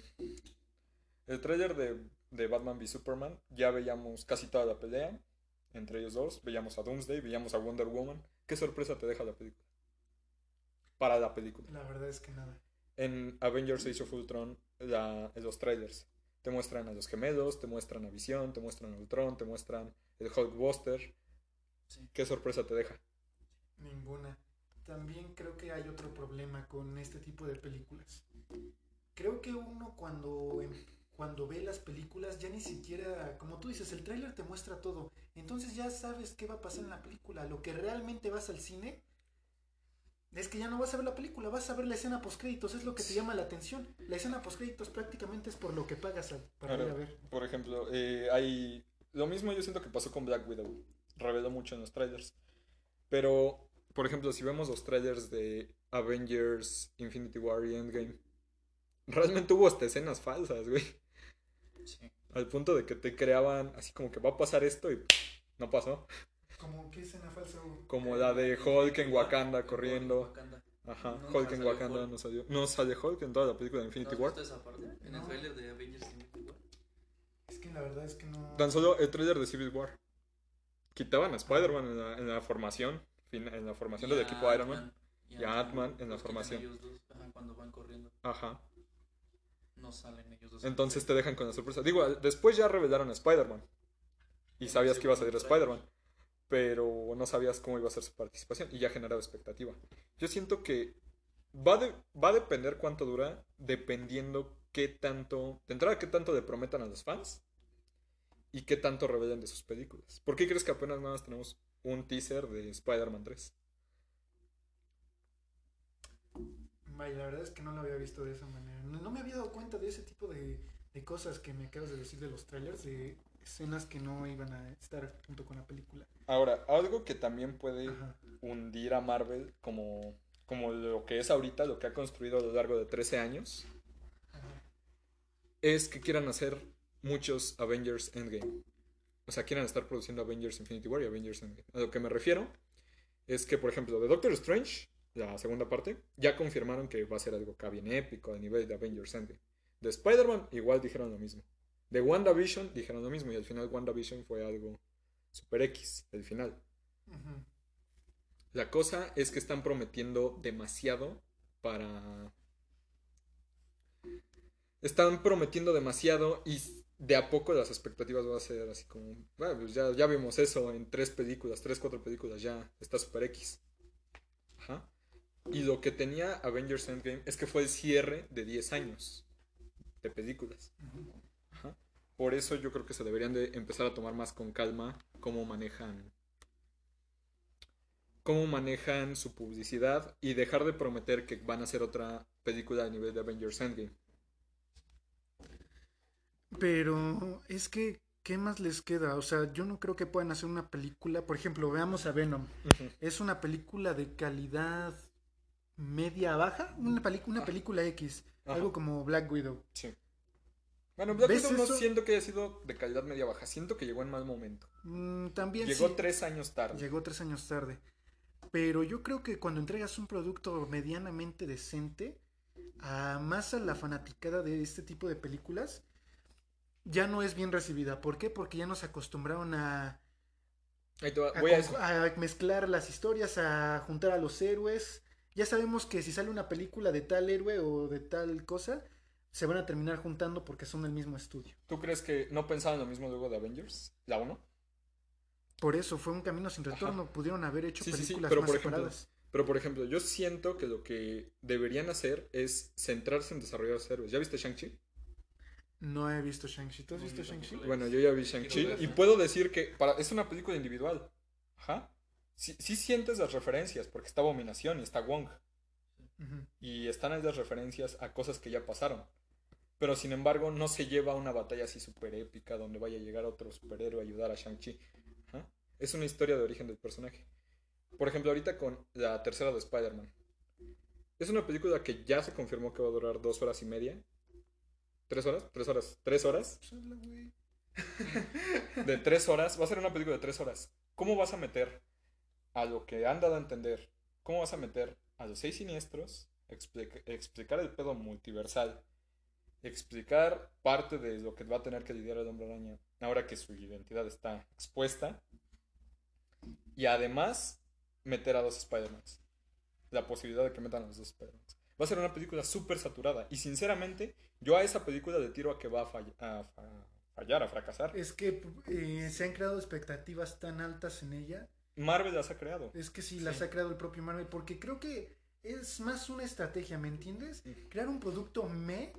El trailer de, de Batman v Superman, ya veíamos casi toda la pelea entre ellos dos. Veíamos a Doomsday, veíamos a Wonder Woman. ¿Qué sorpresa te deja la película? Para la película. La verdad es que nada. En Avengers Age of Ultron, la, los trailers, te muestran a los gemelos, te muestran a Visión, te muestran a Ultron, te muestran el Hulkbuster. Sí. ¿Qué sorpresa te deja? Ninguna. También creo que hay otro problema con este tipo de películas. Creo que uno cuando, em- cuando ve las películas ya ni siquiera, como tú dices, el tráiler te muestra todo. Entonces ya sabes qué va a pasar en la película. Lo que realmente vas al cine es que ya no vas a ver la película, vas a ver la escena postcréditos, es lo que te llama la atención. La escena postcréditos prácticamente es por lo que pagas al- para ir a ver. Por ejemplo, eh, hay. Lo mismo yo siento que pasó con Black Widow. Reveló mucho en los trailers. Pero, por ejemplo, si vemos los trailers de Avengers, Infinity War y Endgame, realmente hubo hasta escenas falsas, güey. Sí. Al punto de que te creaban así como que va a pasar esto y no pasó. Como que escena falsa. Como la de Hulk en Wakanda corriendo. Wakanda. Ajá, Nunca Hulk en Wakanda Hulk. no salió. No sale Hulk en toda la película de ¿No Infinity has War. esa parte? En el No. trailer de Avengers Infinity War. Es que la verdad es que no. Tan solo el trailer de Civil War. Quitaban a Spider-Man en la, en la formación, en la formación del Y a equipo Iron Man. Y a Ant-Man en la formación. ellos dos, ajá, cuando van corriendo, Ajá. no salen ellos dos. Entonces te dejan con la sorpresa. Digo, después ya revelaron a Spider-Man. Y sabías que iba a salir. Spider-Man. Pero no sabías cómo iba a ser su participación. Y ya generaba expectativa. Yo siento que va, va a depender cuánto dura. Dependiendo qué tanto. De entrada, qué tanto le prometan a los fans. Y qué tanto revelen de sus películas. ¿Por qué crees que apenas nada más tenemos un teaser de Spider-Man 3? Vaya, la verdad es que no lo había visto de esa manera. No, no me había dado cuenta de ese tipo de, de cosas que me acabas de decir de los trailers. De escenas que no iban a estar junto con la película. Ahora, algo que también puede Ajá. hundir a Marvel como, como lo que es ahorita, lo que ha construido a lo largo de 13 años, Ajá. es que quieran hacer muchos Avengers Endgame. O sea, quieran estar produciendo Avengers Infinity War y Avengers Endgame. A lo que me refiero es que, por ejemplo, de Doctor Strange, la segunda parte, ya confirmaron que va a ser algo acá bien épico a nivel de Avengers Endgame. De Spider-Man, igual dijeron lo mismo. De WandaVision, dijeron lo mismo. Y al final, WandaVision fue algo super X, el final. La cosa es que están prometiendo demasiado para... Están prometiendo demasiado y de a poco las expectativas van a ser así como... Bueno, pues ya, ya vimos eso en tres películas, tres, cuatro películas, ya está super X. Ajá. Y lo que tenía Avengers Endgame es que fue el cierre de 10 años de películas. Ajá. Por eso yo creo que se deberían de empezar a tomar más con calma cómo manejan cómo manejan su publicidad y dejar de prometer que van a hacer otra película a nivel de Avengers Endgame. Pero es que, ¿qué más les queda? O sea, yo no creo que puedan hacer una película. Por ejemplo, veamos a Venom. Es una película de calidad media baja. Una, película X. Ajá. Algo como Black Widow. Sí. Bueno, Black ¿Ves Widow no eso? siento que haya sido de calidad media baja, siento que llegó en mal momento. Mm, también Llegó sí, tres años tarde. llegó tres años tarde. Pero yo creo que cuando entregas un producto medianamente decente, a más a la fanaticada de este tipo de películas, ya no es bien recibida. ¿Por qué? Porque ya nos acostumbraron a, a mezclar las historias, a juntar a los héroes. Ya sabemos que si sale una película de tal héroe o de tal cosa, se van a terminar juntando porque son del mismo estudio. ¿Tú crees que no pensaban lo mismo luego de Avengers? ¿La 1? Por eso fue un camino sin retorno. Ajá. Pudieron haber hecho Sí, sí, sí, películas pero más por ejemplo, separadas. Pero por ejemplo, yo siento que lo que deberían hacer es centrarse en desarrollar los héroes. ¿Ya viste Shang-Chi? No he visto Shang-Chi. ¿Tú has No, visto Shang-Chi? Bueno, yo ya vi Shang-Chi y puedo decir que para, es una película individual. Ajá. Sí, sí sientes las referencias porque está Abominación y está Wong. Y están ahí las referencias a cosas que ya pasaron. Pero sin embargo, no se lleva a una batalla así súper épica donde vaya a llegar otro superhéroe a ayudar a Shang-Chi. Es una historia de origen del personaje. Por ejemplo, ahorita con la tercera de Spider-Man. Es una película que ya se confirmó que va a durar dos horas y media. ¿Tres horas? ¿Tres horas? ¿Tres horas? Pues <laughs> de tres horas, va a ser una película de tres horas. ¿Cómo vas a meter a lo que han dado a entender? ¿Cómo vas a meter a los seis siniestros? explica- explicar el pedo multiversal. Explicar parte de lo que va a tener que lidiar el hombre araña ahora que su identidad está expuesta. Y además, meter a dos Spider-Mans. La posibilidad de que metan a los dos Spider-Mans. Va a ser una película súper saturada. Y sinceramente, yo a esa película le tiro a que va a, fall- a fa- fallar, a fracasar. Es que eh, se han creado expectativas tan altas en ella. Marvel las ha creado. Es que sí, las Sí. ha creado el propio Marvel. Porque creo que es más una estrategia, ¿me entiendes? Crear un producto me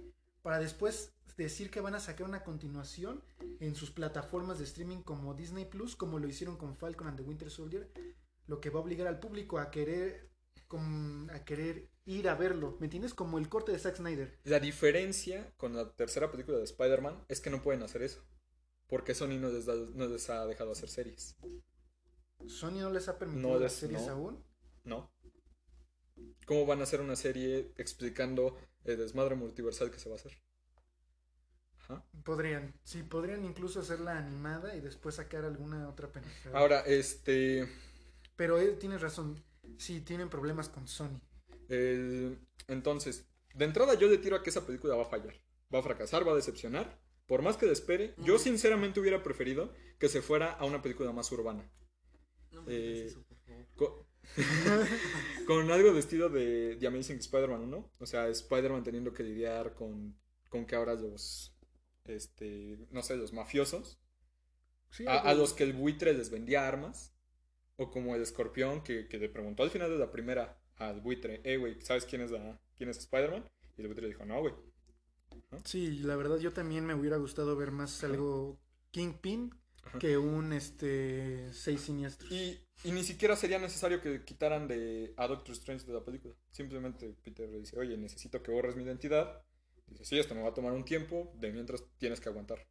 para después decir que van a sacar una continuación en sus plataformas de streaming como Disney Plus, como lo hicieron con Falcon and the Winter Soldier, lo que va a obligar al público a querer a querer ir a verlo, ¿me entiendes? Como el corte de Zack Snyder. La diferencia con la tercera película de Spider-Man es que no pueden hacer eso. Porque Sony no les, da- no les ha dejado hacer series. Sony no les ha permitido No les- series no. aún. ¿No? ¿Cómo van a hacer una serie explicando el desmadre multiversal que se va a hacer? Ajá. Podrían, sí, podrían incluso hacerla animada y después sacar alguna otra pendejada. Ahora, este. Pero él tienes razón, sí, tienen problemas con Sony. el- entonces, de entrada yo le tiro a que esa película va a fallar. Va a fracasar, va a decepcionar. Por más que le espere, yo sinceramente hubiera preferido que se fuera a una película más urbana. No Eh, eso, <laughs> con algo de estilo de The Amazing Spider-Man 1. O sea, Spider-Man teniendo que lidiar con, con que ahora los, este, no sé, los mafiosos, Sí, a, los que el buitre les vendía armas, o como el escorpión que, que le preguntó al final de la primera al buitre, hey, güey, ¿sabes quién es, la, quién es Spider-Man? Y el buitre dijo, no, güey. Sí, la verdad yo también me hubiera gustado ver más algo Kingpin Ajá. que un este seis siniestros. Y, y ni siquiera sería necesario que quitaran de a Doctor Strange de la película. Simplemente Peter le dice, oye, necesito que borres mi identidad. Dice, sí, esto me va a tomar un tiempo, de mientras tienes que aguantar.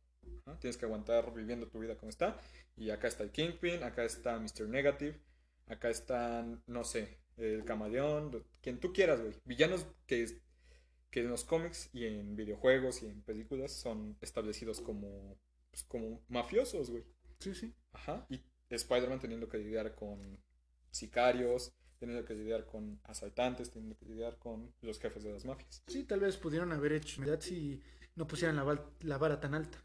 Tienes que aguantar viviendo tu vida como está. Y acá está el Kingpin, acá está Mr. Negative, acá están, no sé, el Camaleón, quien tú quieras, güey. Villanos que, que en los cómics y en videojuegos y en películas son establecidos como, pues, como mafiosos, güey. Sí, sí. Ajá. Y Spider-Man teniendo que lidiar con sicarios, teniendo que lidiar con asaltantes, teniendo que lidiar con los jefes de las mafias. Sí, tal vez pudieron haber hecho ¿verdad? si no pusieran la, la vara tan alta.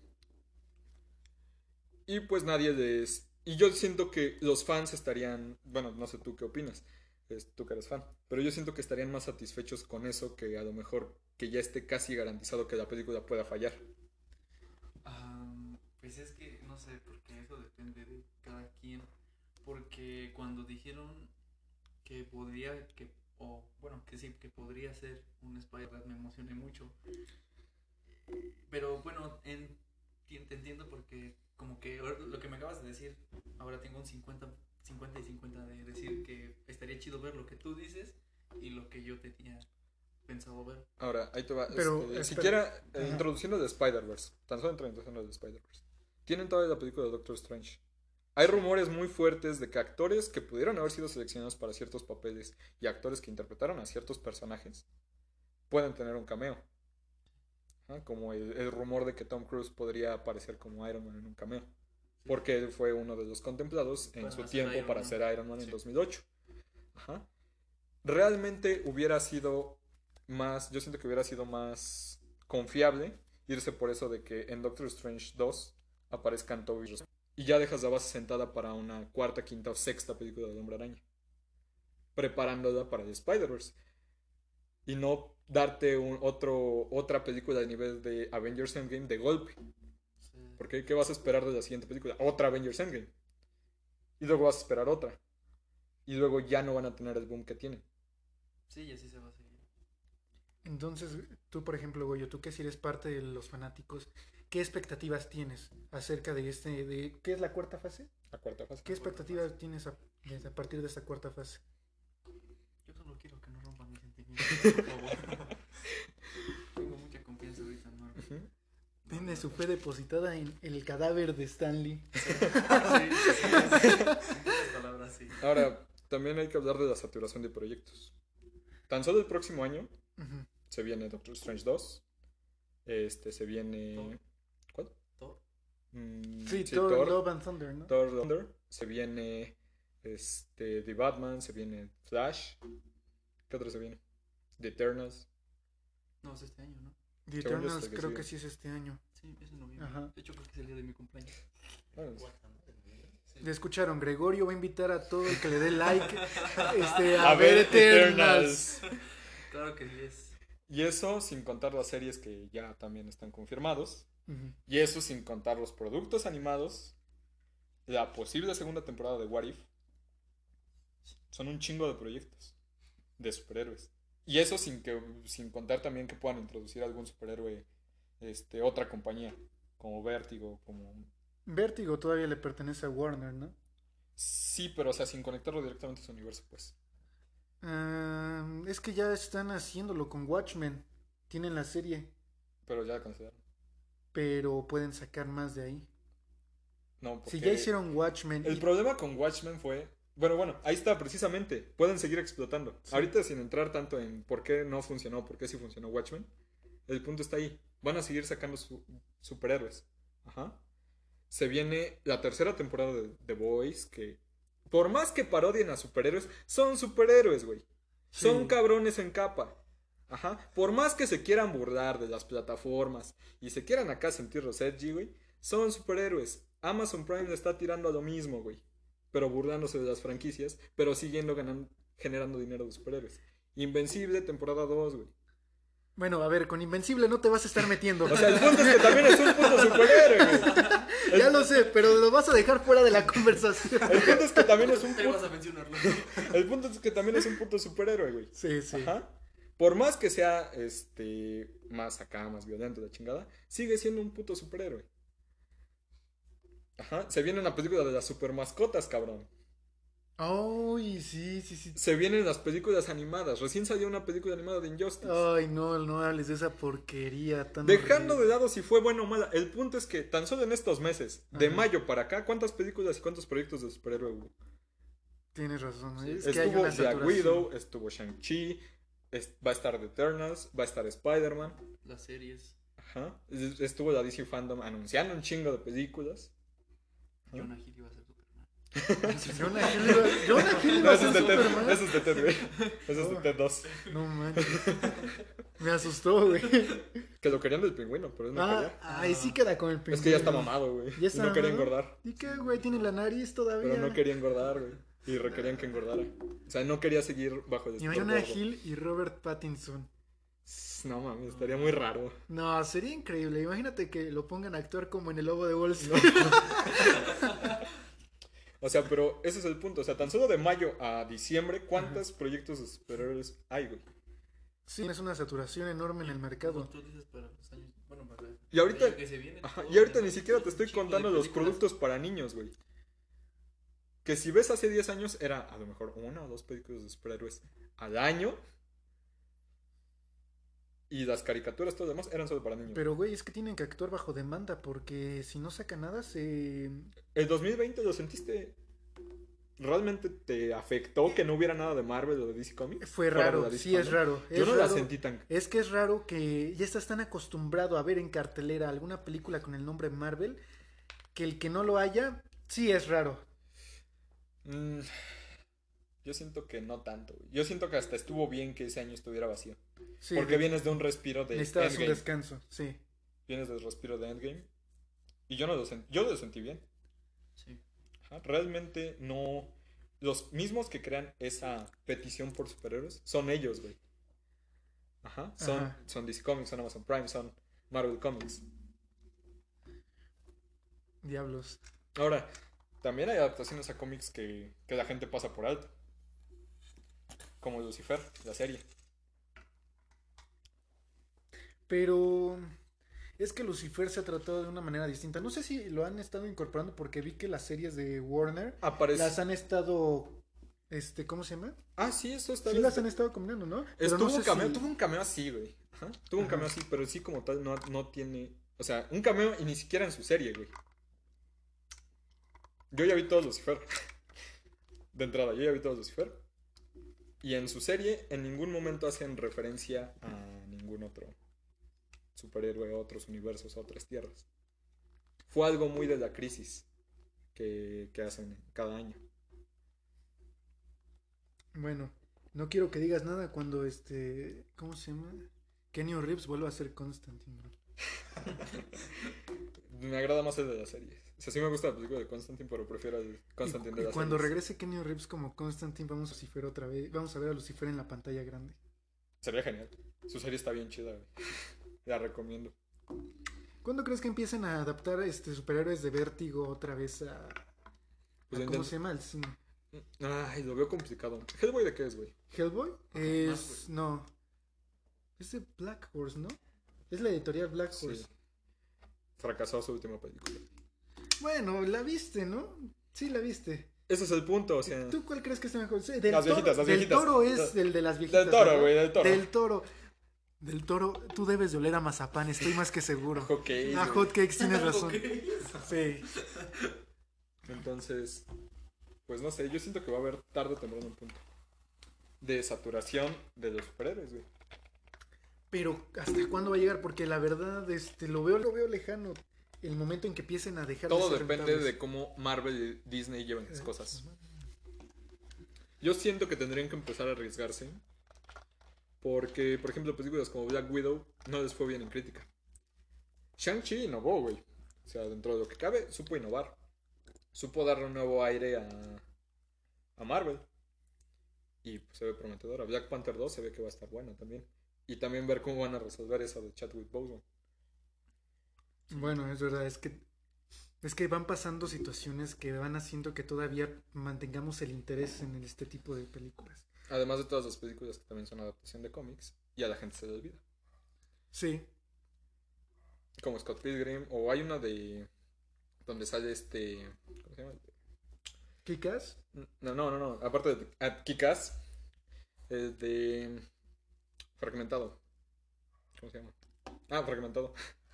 Y pues nadie les... Y yo siento que los fans estarían... Bueno, no sé tú qué opinas. Es tú que eres fan. Pero yo siento que estarían más satisfechos con eso que a lo mejor que ya esté casi garantizado que la película pueda fallar. Am, pues es que no sé, porque eso depende de. Porque cuando dijeron que podría, que, o bueno, que sí, que podría ser un Spider-Man, me emocioné mucho. Pero bueno, en, te entiendo porque como que lo que me acabas de decir, ahora tengo un 50, 50 y 50 de decir que estaría chido ver lo que tú dices y lo que yo tenía pensado ver. Ahora, ahí te va. Pero, este, siquiera eh, introduciendo de Spider-Verse. Tan solo introduciendo de Spider-Verse. Tienen todavía la película de Doctor Strange. Hay rumores muy fuertes de que actores que pudieron haber sido seleccionados para ciertos papeles y actores que interpretaron a ciertos personajes pueden tener un cameo. Ajá, Como el, el rumor de que Tom Cruise podría aparecer como Iron Man en un cameo. Porque él fue uno de los contemplados en su tiempo Iron para Man. ser Iron Man en Sí. 2008. Ajá. Realmente hubiera sido más, yo siento que hubiera sido más confiable irse por eso de que en Doctor Strange 2 aparezcan Toby y ya dejas la base sentada para una cuarta, quinta o sexta película de Hombre Araña. Preparándola para el Spider-Verse. Y no darte un otro, otra película de nivel de Avengers Endgame de golpe. Sí. Porque ¿qué vas a esperar de la siguiente película? Otra Avengers Endgame. Y luego vas a esperar otra. Y luego ya no van a tener el boom que tienen. Sí, y así se va a seguir. Entonces, tú, por ejemplo, Goyo, tú que si eres parte de los fanáticos, ¿qué expectativas tienes acerca de este, de qué es la cuarta fase? La cuarta fase. ¿Qué expectativas tienes a, desde a partir de esta cuarta fase? Yo solo quiero que no rompan mis sentimientos, <laughs> por favor. Tengo mucha confianza ahorita en Marvel. Ujú. Tiene su fe depositada en el cadáver de Stanley. Sí, sí, sí. En pocas palabras, sí. Ahora, también hay que hablar de la saturación de proyectos. Tan solo el próximo año se viene Doctor Strange 2. Este, se viene... Mm, Sí, sí, Thor, Thor, Love and Thunder, ¿no? Thor Thunder. Se viene este, The Batman, se viene Flash. ¿Qué otro se viene? The Eternals. No, es este año, ¿no? The es Eternals que creo sigue. que sí es este año. Sí, empieza en noviembre. Ajá. De hecho, creo que es el día de mi cumpleaños. Bueno, Sí. Le escucharon, Gregorio va a invitar a todo el que le dé like <laughs> este, A a, ver ver Eternals. Claro que sí es. Y eso sin contar las series que ya también están confirmados. Y eso sin contar los productos animados. La posible segunda temporada de What If. Son un chingo de proyectos. De superhéroes. Y eso sin que sin contar también que puedan introducir algún superhéroe. Este, otra compañía. Como Vértigo, como. Vértigo todavía le pertenece a Warner, ¿no? Sí, pero o sea, sin conectarlo directamente a su universo, pues. Ah, es que ya están haciéndolo con Watchmen. Tienen la serie, Pero ya la cancelaron. Pero pueden sacar más de ahí. No, Si ya hicieron Watchmen, El y- problema con Watchmen fue. Bueno, bueno, ahí está precisamente. Pueden seguir explotando. Sí. Ahorita sin entrar tanto en por qué no funcionó, por qué sí funcionó Watchmen. El punto está ahí. Van a seguir sacando su- superhéroes. Ajá. Se viene la tercera temporada de The Boys, que por más que parodien a superhéroes, son superhéroes, güey. Sí. Son cabrones en capa. Ajá. Por más que se quieran burlar de las plataformas y se quieran acá sentir los edgy, güey, son superhéroes. Amazon Prime le está tirando a lo mismo, güey. Pero burlándose de las franquicias, pero siguiendo ganando, generando dinero de superhéroes. Invencible, temporada 2, güey. Bueno, a ver, con Invencible no te vas a estar metiendo. O sea, el punto es que también es un puto superhéroe, güey. <laughs> ya lo sé, pero lo vas a dejar fuera de la conversación. El punto es que también es un Te vas puto, a mencionarlo. <laughs> el punto es que también es un puto superhéroe, güey. Sí, sí. Ajá. Por más que sea este más acá, más violento la chingada, sigue siendo un puto superhéroe. Ajá. Se viene una película de las super mascotas, cabrón. Ay, sí, sí, sí. Se vienen las películas animadas. Recién salió una película animada de Injustice. Ay, no, no hables de esa porquería tan Dejando de lado si fue buena o mala, el punto es que tan solo en estos meses, de mayo para acá, ¿cuántas películas y cuántos proyectos de superhéroe hubo? Tienes razón. Sí. Es que hay estuvo una Black. Widow, estuvo Shang-Chi, es- va a estar The Eternals, va a estar Spider-Man. Las series. Ajá. Es- Estuvo la DC Fandom anunciando un chingo de películas. ¿Ah? Jonah Hill iba a ser Superman. <laughs> Jonah Hill iba, Jonah Hill iba No, a eso es ser Superman. eso es de Ted, güey. Eso es de Oh. Ted 2. No manches. <laughs> Me asustó, güey. Que lo querían del pingüino, pero él no Ah, quería. ay, sí queda con el pingüino. Es que ya está mamado, güey. Ya Y está no quería engordar. ¿Y qué, güey? Tiene la nariz todavía. Pero no quería engordar, güey. Y requerían que engordara. O sea, no quería seguir bajo Jonah gordo. Hill y Robert Pattinson. No mames, estaría muy raro. No, sería increíble. Imagínate que lo pongan a actuar como en el lobo de Wall Street. <laughs> O sea, pero ese es el punto. O sea, tan solo de mayo a diciembre, ¿cuántos proyectos de superhéroes hay, güey? Sí, es una saturación enorme en el mercado. tú dices para los años. Bueno, para Y ahorita- el año que se viene, Ajá, todo y ahorita ni siquiera te estoy de contando los productos para niños, güey. Que si ves hace 10 años era a lo mejor una o dos películas de superhéroes al año. Y las caricaturas, todo lo demás, eran solo para niños. Pero, güey, es que tienen que actuar bajo demanda porque si no saca nada se... ¿El 2020 lo sentiste? ¿Realmente te afectó que no hubiera nada de Marvel o de DC Comics? Fue raro, la sí es raro. Yo es no la raro. sentí tan... Es que es raro que ya estás tan acostumbrado a ver en cartelera alguna película con el nombre Marvel que el que no lo haya, sí es raro. Mm, yo siento que no tanto, güey. Yo siento que hasta estuvo bien que ese año estuviera vacío. Sí, porque vienes de un respiro de necesitabas un descanso, sí. Vienes del respiro de Endgame. Y yo no lo sentí, yo lo sentí bien. Sí. Ajá, Realmente no... Los mismos que crean esa petición por superhéroes son ellos, güey. Ajá. Son, Ajá. son DC Comics, son Amazon Prime, son Marvel Comics. Diablos. Ahora, también hay adaptaciones a cómics que, que la gente pasa por alto. Como Lucifer, la serie. Pero es que Lucifer se ha tratado de una manera distinta. No sé si lo han estado incorporando porque vi que las series de Warner Aparece... las han estado, este, ¿cómo se llama? Ah, sí, eso está Sí bien. las han estado combinando, ¿no? Pero Estuvo no sé un cameo, si- tuvo un cameo así, güey. Ajá. Tuvo un cameo así, pero sí como tal no, no tiene. O sea, un cameo y ni siquiera en su serie, güey. Yo ya vi todos Lucifer. De entrada, yo ya vi todos Lucifer. Y en su serie, en ningún momento hacen referencia a ningún otro superhéroe, a otros universos, a otras tierras. Fue algo muy de la crisis que, que hacen cada año. Bueno, no quiero que digas nada cuando este, ¿cómo se llama? Kenny Reeves vuelva a ser Constantine. bro. <laughs> Me agrada más el de las series. O sea, sí me gusta la película de Constantine, pero prefiero el Constantine Y, de y cuando series. regrese Kenny Reeves como Constantine vamos a Lucifer otra vez, vamos a ver a Lucifer en la pantalla grande. Sería genial. Su serie está bien chida, güey. <laughs> La recomiendo. ¿Cuándo crees que empiecen a adaptar este superhéroes de Vértigo otra vez a, a Pues cómo intent- se llama al cine? Ay, lo veo complicado. ¿Hellboy de qué es, güey? Hellboy es no. Es de Black Horse, ¿no? Es la editorial Black Horse. Sí. Fracasó su última película. Bueno, la viste, ¿no? Sí, la viste. Ese es el punto, o sea. ¿Tú cuál crees que está mejor? Sí, del Las toro, viejitas, las del viejitas. toro es el de las viejitas. Del toro, güey, del toro. Del toro. Del toro, tú debes de oler a mazapán, estoy más que seguro. <laughs> Ok. A güey. hotcakes tienes <laughs> razón. Sí. Entonces, pues no sé, yo siento que va a haber tarde o temprano un punto de saturación de los superhéroes, güey. Pero ¿hasta cuándo va a llegar? Porque la verdad, este, lo veo, lo veo lejano. El momento en que empiecen a dejar Todo de ser depende rentables. de cómo Marvel y Disney lleven las cosas. Yo siento que tendrían que empezar a arriesgarse. Porque, por ejemplo, películas como Black Widow no les fue bien en crítica. Shang-Chi innovó, güey. O sea, dentro de lo que cabe, supo innovar. Supo darle un nuevo aire a, a Marvel. Y pues, se ve prometedora. Black Panther 2 se ve que va a estar buena también. Y también ver cómo van a resolver eso de Chadwick Boseman. Bueno, es verdad, es que es que van pasando situaciones que van haciendo que todavía mantengamos el interés en este tipo de películas. Además de todas las películas que también son adaptación de cómics. Y a la gente se le olvida. Sí, como Scott Pilgrim o hay una de donde sale este ¿cómo se llama? Kikas. No, no, no, no. Aparte de ah, Kikas, de Fragmentado. ¿Cómo se llama? Ah, Fragmentado.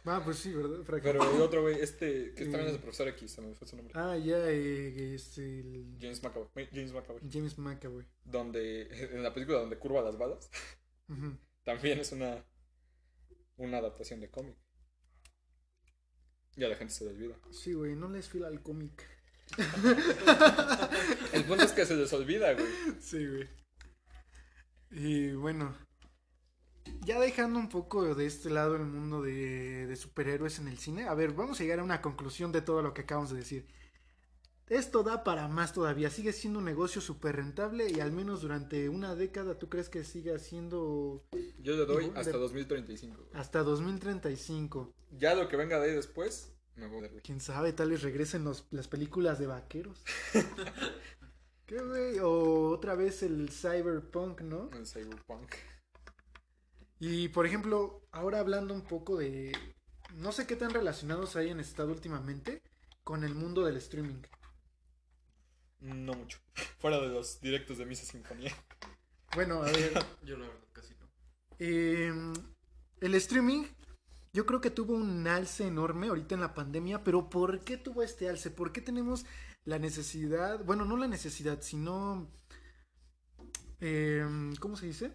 Ah, pues sí, ¿verdad? Pero el otro güey, este, que también es el profesor X, se me fue su nombre. Ah, ya, eh, es el James McAvoy. James McAvoy. James McAvoy. Donde, <laughs> en la película donde curva las balas, <laughs> también es una, una adaptación de cómic. Y a la gente se le olvida. Sí, güey, no les fila al cómic. <laughs> El punto es que se les olvida, güey. Sí, güey. Y bueno, ya dejando un poco de este lado el mundo de, de superhéroes en el cine, a ver, vamos a llegar a una conclusión de todo lo que acabamos de decir. Esto da para más todavía, sigue siendo un negocio súper rentable y al menos durante una década tú crees que siga siendo Yo le doy hasta de- 2035. güey. hasta 2035. Ya lo que venga de ahí después, me voy a güey. Quién sabe, tal vez regresen los- las películas de vaqueros. <laughs> ¿Qué, güey? O otra vez el cyberpunk, ¿no? El cyberpunk. Y por ejemplo, ahora hablando un poco de. No sé qué tan relacionados hayan estado últimamente con el mundo del streaming. No mucho. <laughs> Fuera de los directos de Misa Sinfonía. Bueno, a ver. <laughs> Yo la verdad casi no. eh, el streaming, yo creo que tuvo un alce enorme ahorita en la pandemia, pero ¿por qué tuvo este alce? ¿Por qué tenemos la necesidad? Bueno, no la necesidad, sino. eh, ¿Cómo se dice?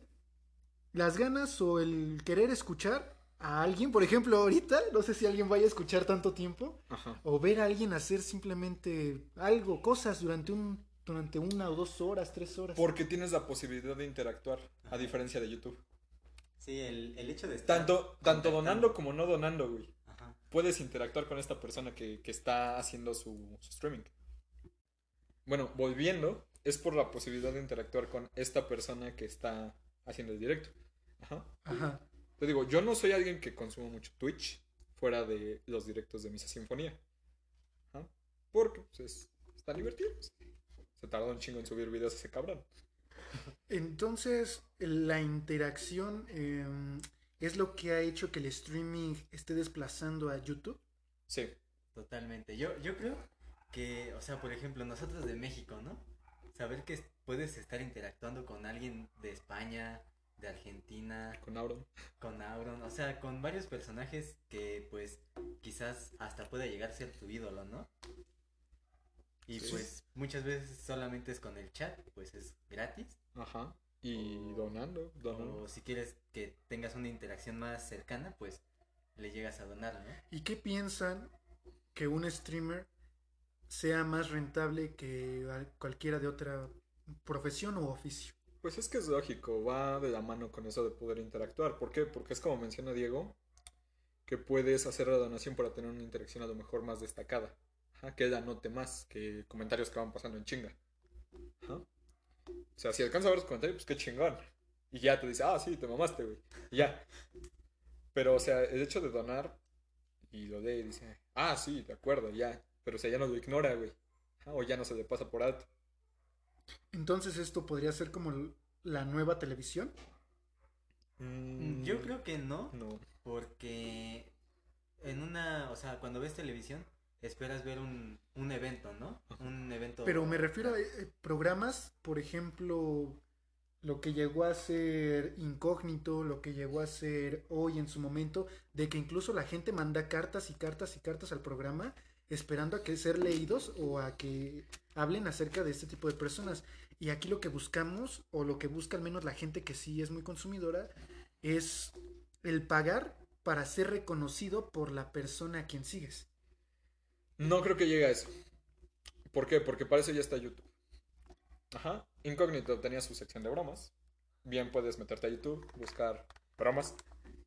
Las ganas o el querer escuchar a alguien. Por ejemplo, ahorita, no sé si alguien vaya a escuchar tanto tiempo. Ajá. O ver a alguien hacer simplemente algo, cosas durante un durante una o dos horas, tres horas. Porque tienes la posibilidad de interactuar, a diferencia de YouTube. Sí, el, el hecho de estar Tanto, tanto donando como no donando, güey. Ajá. Puedes interactuar con esta persona que, que está haciendo su, su streaming. Bueno, volviendo, es por la posibilidad de interactuar con esta persona que está haciendo el directo. Ajá. Ajá. Te digo, yo no soy alguien que consumo mucho Twitch fuera de los directos de Misa Sinfonía. Ajá. Porque pues, es- están divertidos. Se tardó un chingo en subir videos ese cabrón. Entonces, la interacción eh, es lo que ha hecho que el streaming esté desplazando a YouTube. Sí. Totalmente. Yo, yo creo que, o sea, por ejemplo, nosotros de México, ¿no? Saber que puedes estar interactuando con alguien de España, de Argentina, Con Auron. con Auron, o sea, con varios personajes que pues quizás hasta puede llegar a ser tu ídolo, ¿no? Y Sí. pues muchas veces solamente es con el chat, pues es gratis. Ajá. Y O- donando, donando. O si quieres que tengas una interacción más cercana, pues le llegas a donar, ¿no? ¿Y qué piensan que un streamer sea más rentable que cualquiera de otra profesión u oficio? Pues es que es lógico, va de la mano con eso de poder interactuar. ¿Por qué? Porque es como menciona Diego, que puedes hacer la donación para tener una interacción a lo mejor más destacada. Que él anote más que comentarios que van pasando en chinga. O sea, si alcanza a ver los comentarios, pues qué chingón. Y ya te dice, ah, sí, te mamaste, güey. Ya. Pero, o sea, el hecho de donar y lo lee y dice, ah, sí, de acuerdo, ya. Pero, o sea, ya no lo ignora, güey. O ya no se le pasa por alto. Entonces esto podría ser como la nueva televisión. Mm, Yo creo que no, No. porque en una, o sea, cuando ves televisión, esperas ver un, un evento, ¿no? Un evento... Pero me refiero a eh, programas, por ejemplo, lo que llegó a ser incógnito, lo que llegó a ser hoy en su momento, de que incluso la gente manda cartas y cartas y cartas al programa esperando a que ser leídos o a que hablen acerca de este tipo de personas. Y aquí lo que buscamos, o lo que busca al menos la gente que sí es muy consumidora, es el pagar para ser reconocido por la persona a quien sigues. No creo que llegue a eso. ¿Por qué? Porque para eso ya está YouTube. Ajá. Incógnito tenía su sección de bromas. Bien puedes meterte a YouTube, buscar bromas.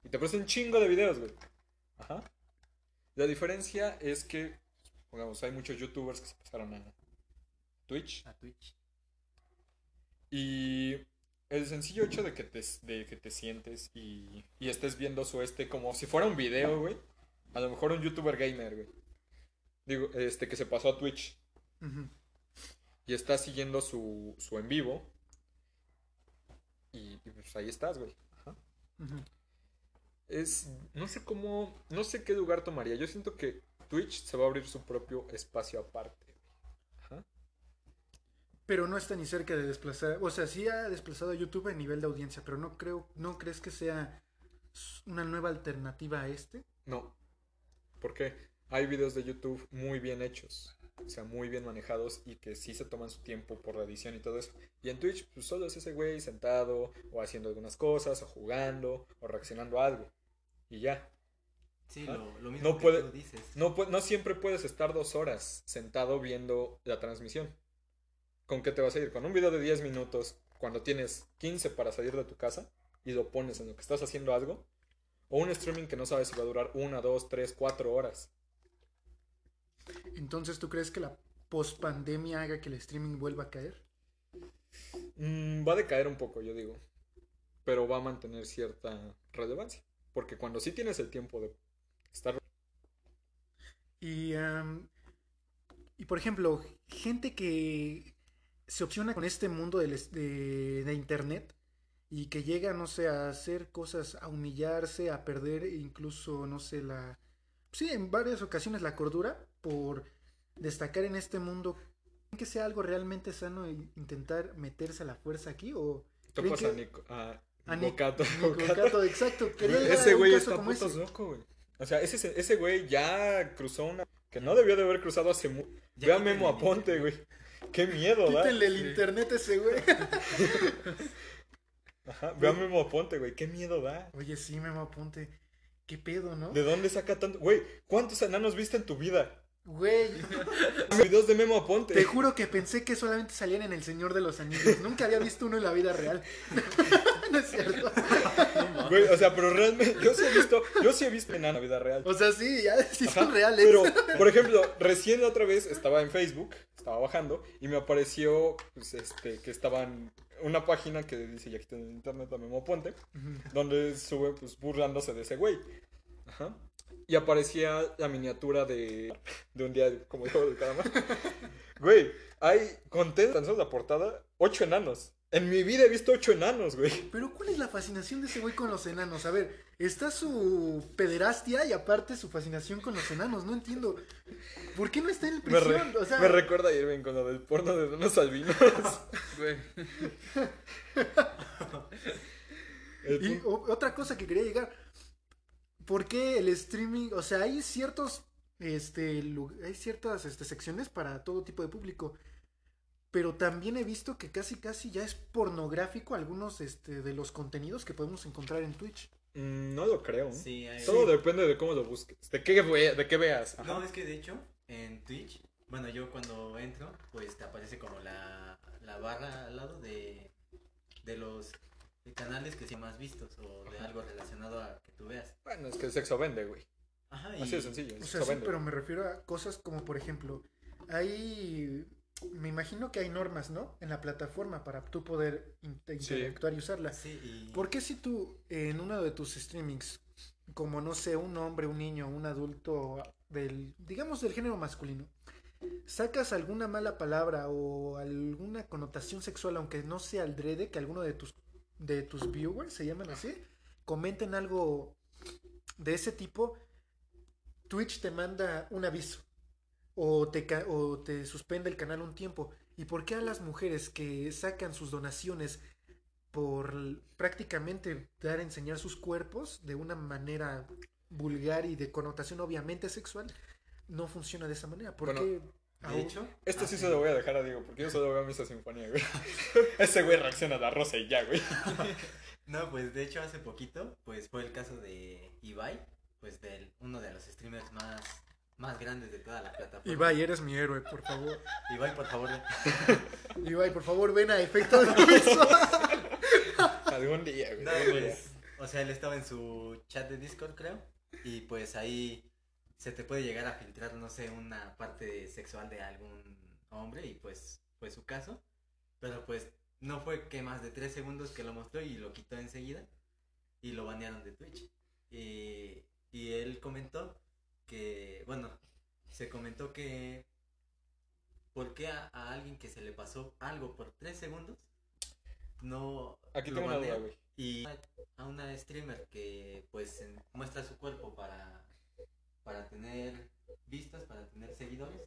Y te aparece un chingo de videos, güey. Ajá. La diferencia es que, pongamos, hay muchos youtubers que se pasaron a Twitch. A Twitch. Y el sencillo hecho de que te, de que te sientes y, y estés viendo su este como si fuera un video, güey. A lo mejor un youtuber gamer, güey. Digo, este que se pasó a Twitch y está siguiendo su, su en vivo. Y, y pues ahí estás, güey. Ajá. Es, no sé cómo, no sé qué lugar tomaría. Yo siento que Twitch se va a abrir su propio espacio aparte. Ajá. Pero no está ni cerca de desplazar, o sea, sí ha desplazado a YouTube a nivel de audiencia, pero no creo, ¿no crees que sea una nueva alternativa a este? No. ¿Por qué? Hay videos de YouTube muy bien hechos. O sea, muy bien manejados y que sí se toman su tiempo por la edición y todo eso. Y en Twitch, pues solo es ese güey sentado o haciendo algunas cosas o jugando o reaccionando a algo. Y ya. Sí, Ah, lo, lo mismo no que puede- tú dices. No siempre puedes estar dos horas sentado viendo la transmisión. ¿Con qué te vas a ir? Con un video de 10 minutos cuando tienes 15 para salir de tu casa y lo pones en lo que estás haciendo algo. O un streaming que no sabes si va a durar una, dos, tres, cuatro horas. Entonces, ¿tú crees que la pospandemia haga que el streaming vuelva a caer? Mm, va a decaer un poco, yo digo. Pero va a mantener cierta relevancia. Porque cuando sí tienes el tiempo de Y, am, y por ejemplo, gente que se opciona con este mundo de, de internet y que llega, no sé, a hacer cosas, a humillarse, a perder incluso, no sé, la... Sí, en varias ocasiones la cordura por destacar en este mundo. ¿Creen que sea algo realmente sano e intentar meterse a la fuerza aquí? ¿O Topas ¿Creen a Nico... A a Bocato, Nico Bocato. Gato, exacto. <laughs> Ese güey está puto loco, güey. O sea, ese, ese güey ya cruzó una... Que no debió de haber cruzado hace... Mu... Ya Ve a Memo Aponte, güey. Qué miedo, ¿da? Quítenle el Sí. internet a ese güey. <laughs> Ajá, ve a Memo Aponte, güey. Qué miedo da. Oye, sí, Memo Aponte. ¿Qué pedo, no? ¿De dónde saca tanto? Güey, ¿cuántos enanos viste en tu vida? Güey, <laughs> Videos de Memo Aponte. te juro que pensé que solamente salían en El Señor de los Anillos. Nunca había visto uno en la vida real. <laughs> no es cierto. Güey, o sea, pero realmente, yo sí he visto, yo sí he visto enano en la vida real. O sea, sí, ya sí Ajá, son reales. Pero, <laughs> por ejemplo, recién la otra vez estaba en Facebook, estaba bajando, y me apareció, pues, este, que estaban una página que dice, ya quité en internet a Memo Aponte, Ujú. donde sube, pues, burlándose de ese güey. Ajá. Y aparecía la miniatura de, de un día como yo de cada mar. <laughs> Güey, hay, conté tan solo la portada, ocho enanos. En mi vida he visto ocho enanos, güey. Pero ¿cuál es la fascinación de ese güey con los enanos? A ver, está su pederastia y aparte su fascinación con los enanos. No entiendo. ¿Por qué no está en Me, re- prisión? o sea, me recuerda a Irving con lo del porno de unos albinos. <laughs> Güey. <laughs> Y o- otra cosa que quería llegar. ¿Por qué el streaming? O sea, hay ciertos. Este, hay ciertas este, secciones para todo tipo de público. Pero también he visto que casi casi ya es pornográfico algunos este, de los contenidos que podemos encontrar en Twitch. Mm, no lo creo. Sí, hay- Todo depende de cómo lo busques. De qué, de qué veas. Ajá. No, es que de hecho, en Twitch, bueno, yo cuando entro, pues te aparece como la, la barra al lado de, de los canales que sean más vistos o de algo relacionado a que tú veas. Bueno, es que el sexo vende, güey. Ajá, y Así de sencillo. O sea, sí, vende. pero me refiero a cosas como, por ejemplo, hay. Me imagino que hay normas, ¿no? En la plataforma para tú poder inter- Sí. interactuar y usarla. Sí, y... ¿Por qué si tú en uno de tus streamings, como no sé, un hombre, un niño, un adulto del, digamos del género masculino, sacas alguna mala palabra o alguna connotación sexual, aunque no sea al drede, que alguno de tus de tus viewers se llaman así, comenten algo de ese tipo, Twitch te manda un aviso o te, ca- o te suspende el canal un tiempo. ¿Y por qué a las mujeres que sacan sus donaciones por prácticamente dar a enseñar sus cuerpos de una manera vulgar y de connotación obviamente sexual, no funciona de esa manera? ¿Por Bueno, qué? De aún- hecho... Este sí se lo voy a dejar a Diego, porque yo solo veo a Misa Sinfonía, güey. <laughs> Ese güey reacciona a la rosa y ya, güey. <laughs> No, pues de hecho hace poquito, pues fue el caso de Ibai, pues del uno de los streamers más, más grandes de toda la plataforma. Ibai, eres mi héroe, por favor. <laughs> Ibai, por favor. <laughs> Ibai, por favor, ven a efecto visual. <laughs> Algún día, güey. No, algún día. pues, o sea, él estaba en su chat de Discord, creo, y pues ahí se te puede llegar a filtrar, no sé, una parte sexual de algún hombre y pues fue su caso, pero pues no fue que más de tres segundos que lo mostró y lo quitó enseguida y lo banearon de Twitch. Y, y él comentó que, bueno, se comentó que ¿por qué a, a alguien que se le pasó algo por tres segundos no Aquí lo tengo una duda, güey. y a una streamer que pues en- muestra su cuerpo para para tener vistas, para tener seguidores,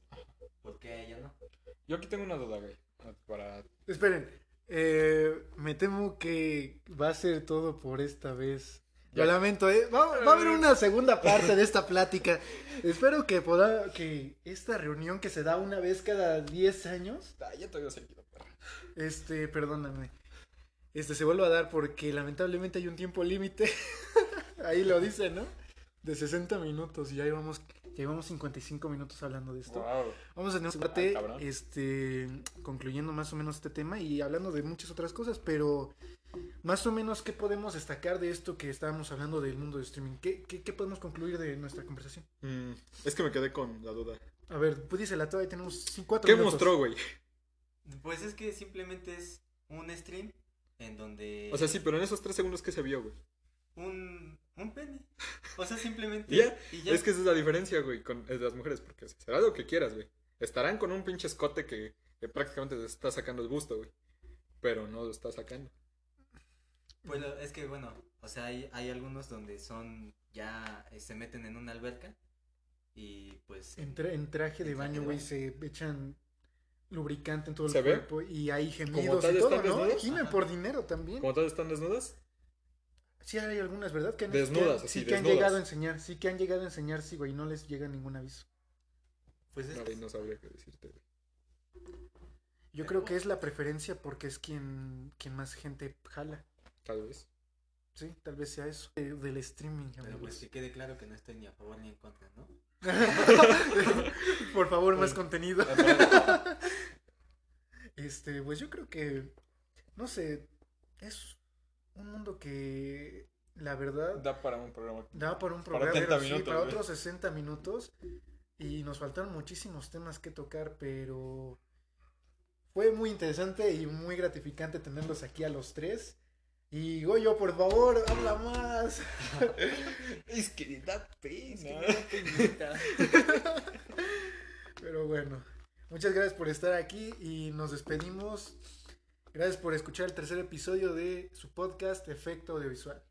¿por qué a ella no? Yo aquí tengo una duda, güey. Para... Esperen, eh, me temo que va a ser todo por esta vez. Lo Ya. lamento, ¿eh? va, va a haber una segunda <laughs> parte de esta plática. Espero que pueda, que esta reunión que se da una vez cada 10 años, Ah, ya te había seguido, perra. este, perdóname, este se vuelva a dar porque lamentablemente hay un tiempo límite. <laughs> Ahí lo dice, ¿no? De 60 minutos y ya llevamos, llevamos 55 minutos hablando de esto. Wow. Vamos a tener un debate, este, concluyendo más o menos este tema y hablando de muchas otras cosas, pero más o menos qué podemos destacar de esto que estábamos hablando del mundo de streaming. ¿Qué, qué, qué podemos concluir de nuestra conversación? Mm, es que me quedé con la duda. A ver, pues dice la todavía tenemos cuatro ¿Qué minutos. mostró, güey? Pues es que simplemente es un stream en donde... O sea, sí, pero en esos tres segundos que se vio, güey. Un, un pene. O sea, simplemente... <laughs> Ya, y ya. Es que esa es la diferencia, güey, con las mujeres, porque será lo que quieras, güey. Estarán con un pinche escote que, que prácticamente te está sacando el gusto, güey. Pero no lo está sacando. Bueno, es que bueno, o sea, hay, hay algunos donde son... Ya eh, se meten en una alberca y pues... En, tra- en traje de baño, güey, se echan lubricante en todo el ¿Se ve? cuerpo y hay gemidos tal y todo, están ¿no? Ajá. por dinero también. Como todas están desnudas, Sí hay algunas, ¿verdad? Que han, Desnudas, que- así, sí que han llegado a enseñar, sí que han llegado a enseñar, sí, güey, no les llega ningún aviso. Pues es no, no sabría qué decirte. Yo creo que es la preferencia porque es quien, quien más gente jala. Tal vez. Sí, tal vez sea eso. eh, del streaming, Pero amigos. pues que quede claro que no estoy ni a favor ni en contra, ¿no? <laughs> Por favor, más Pues- contenido. <laughs> Este, pues yo creo que, no sé, es un mundo que la verdad Da para un programa. da para un Para programa, 30 sí, minutos, para güey. otros 60 minutos y nos faltaron muchísimos temas que tocar, pero fue muy interesante y muy gratificante tenerlos aquí a los tres. Y Goyo, por favor, habla más. <laughs> Es que da pena. <laughs> Pero bueno, muchas gracias por estar aquí y nos despedimos. Gracias por escuchar el tercer episodio de su podcast Efecto Audiovisual.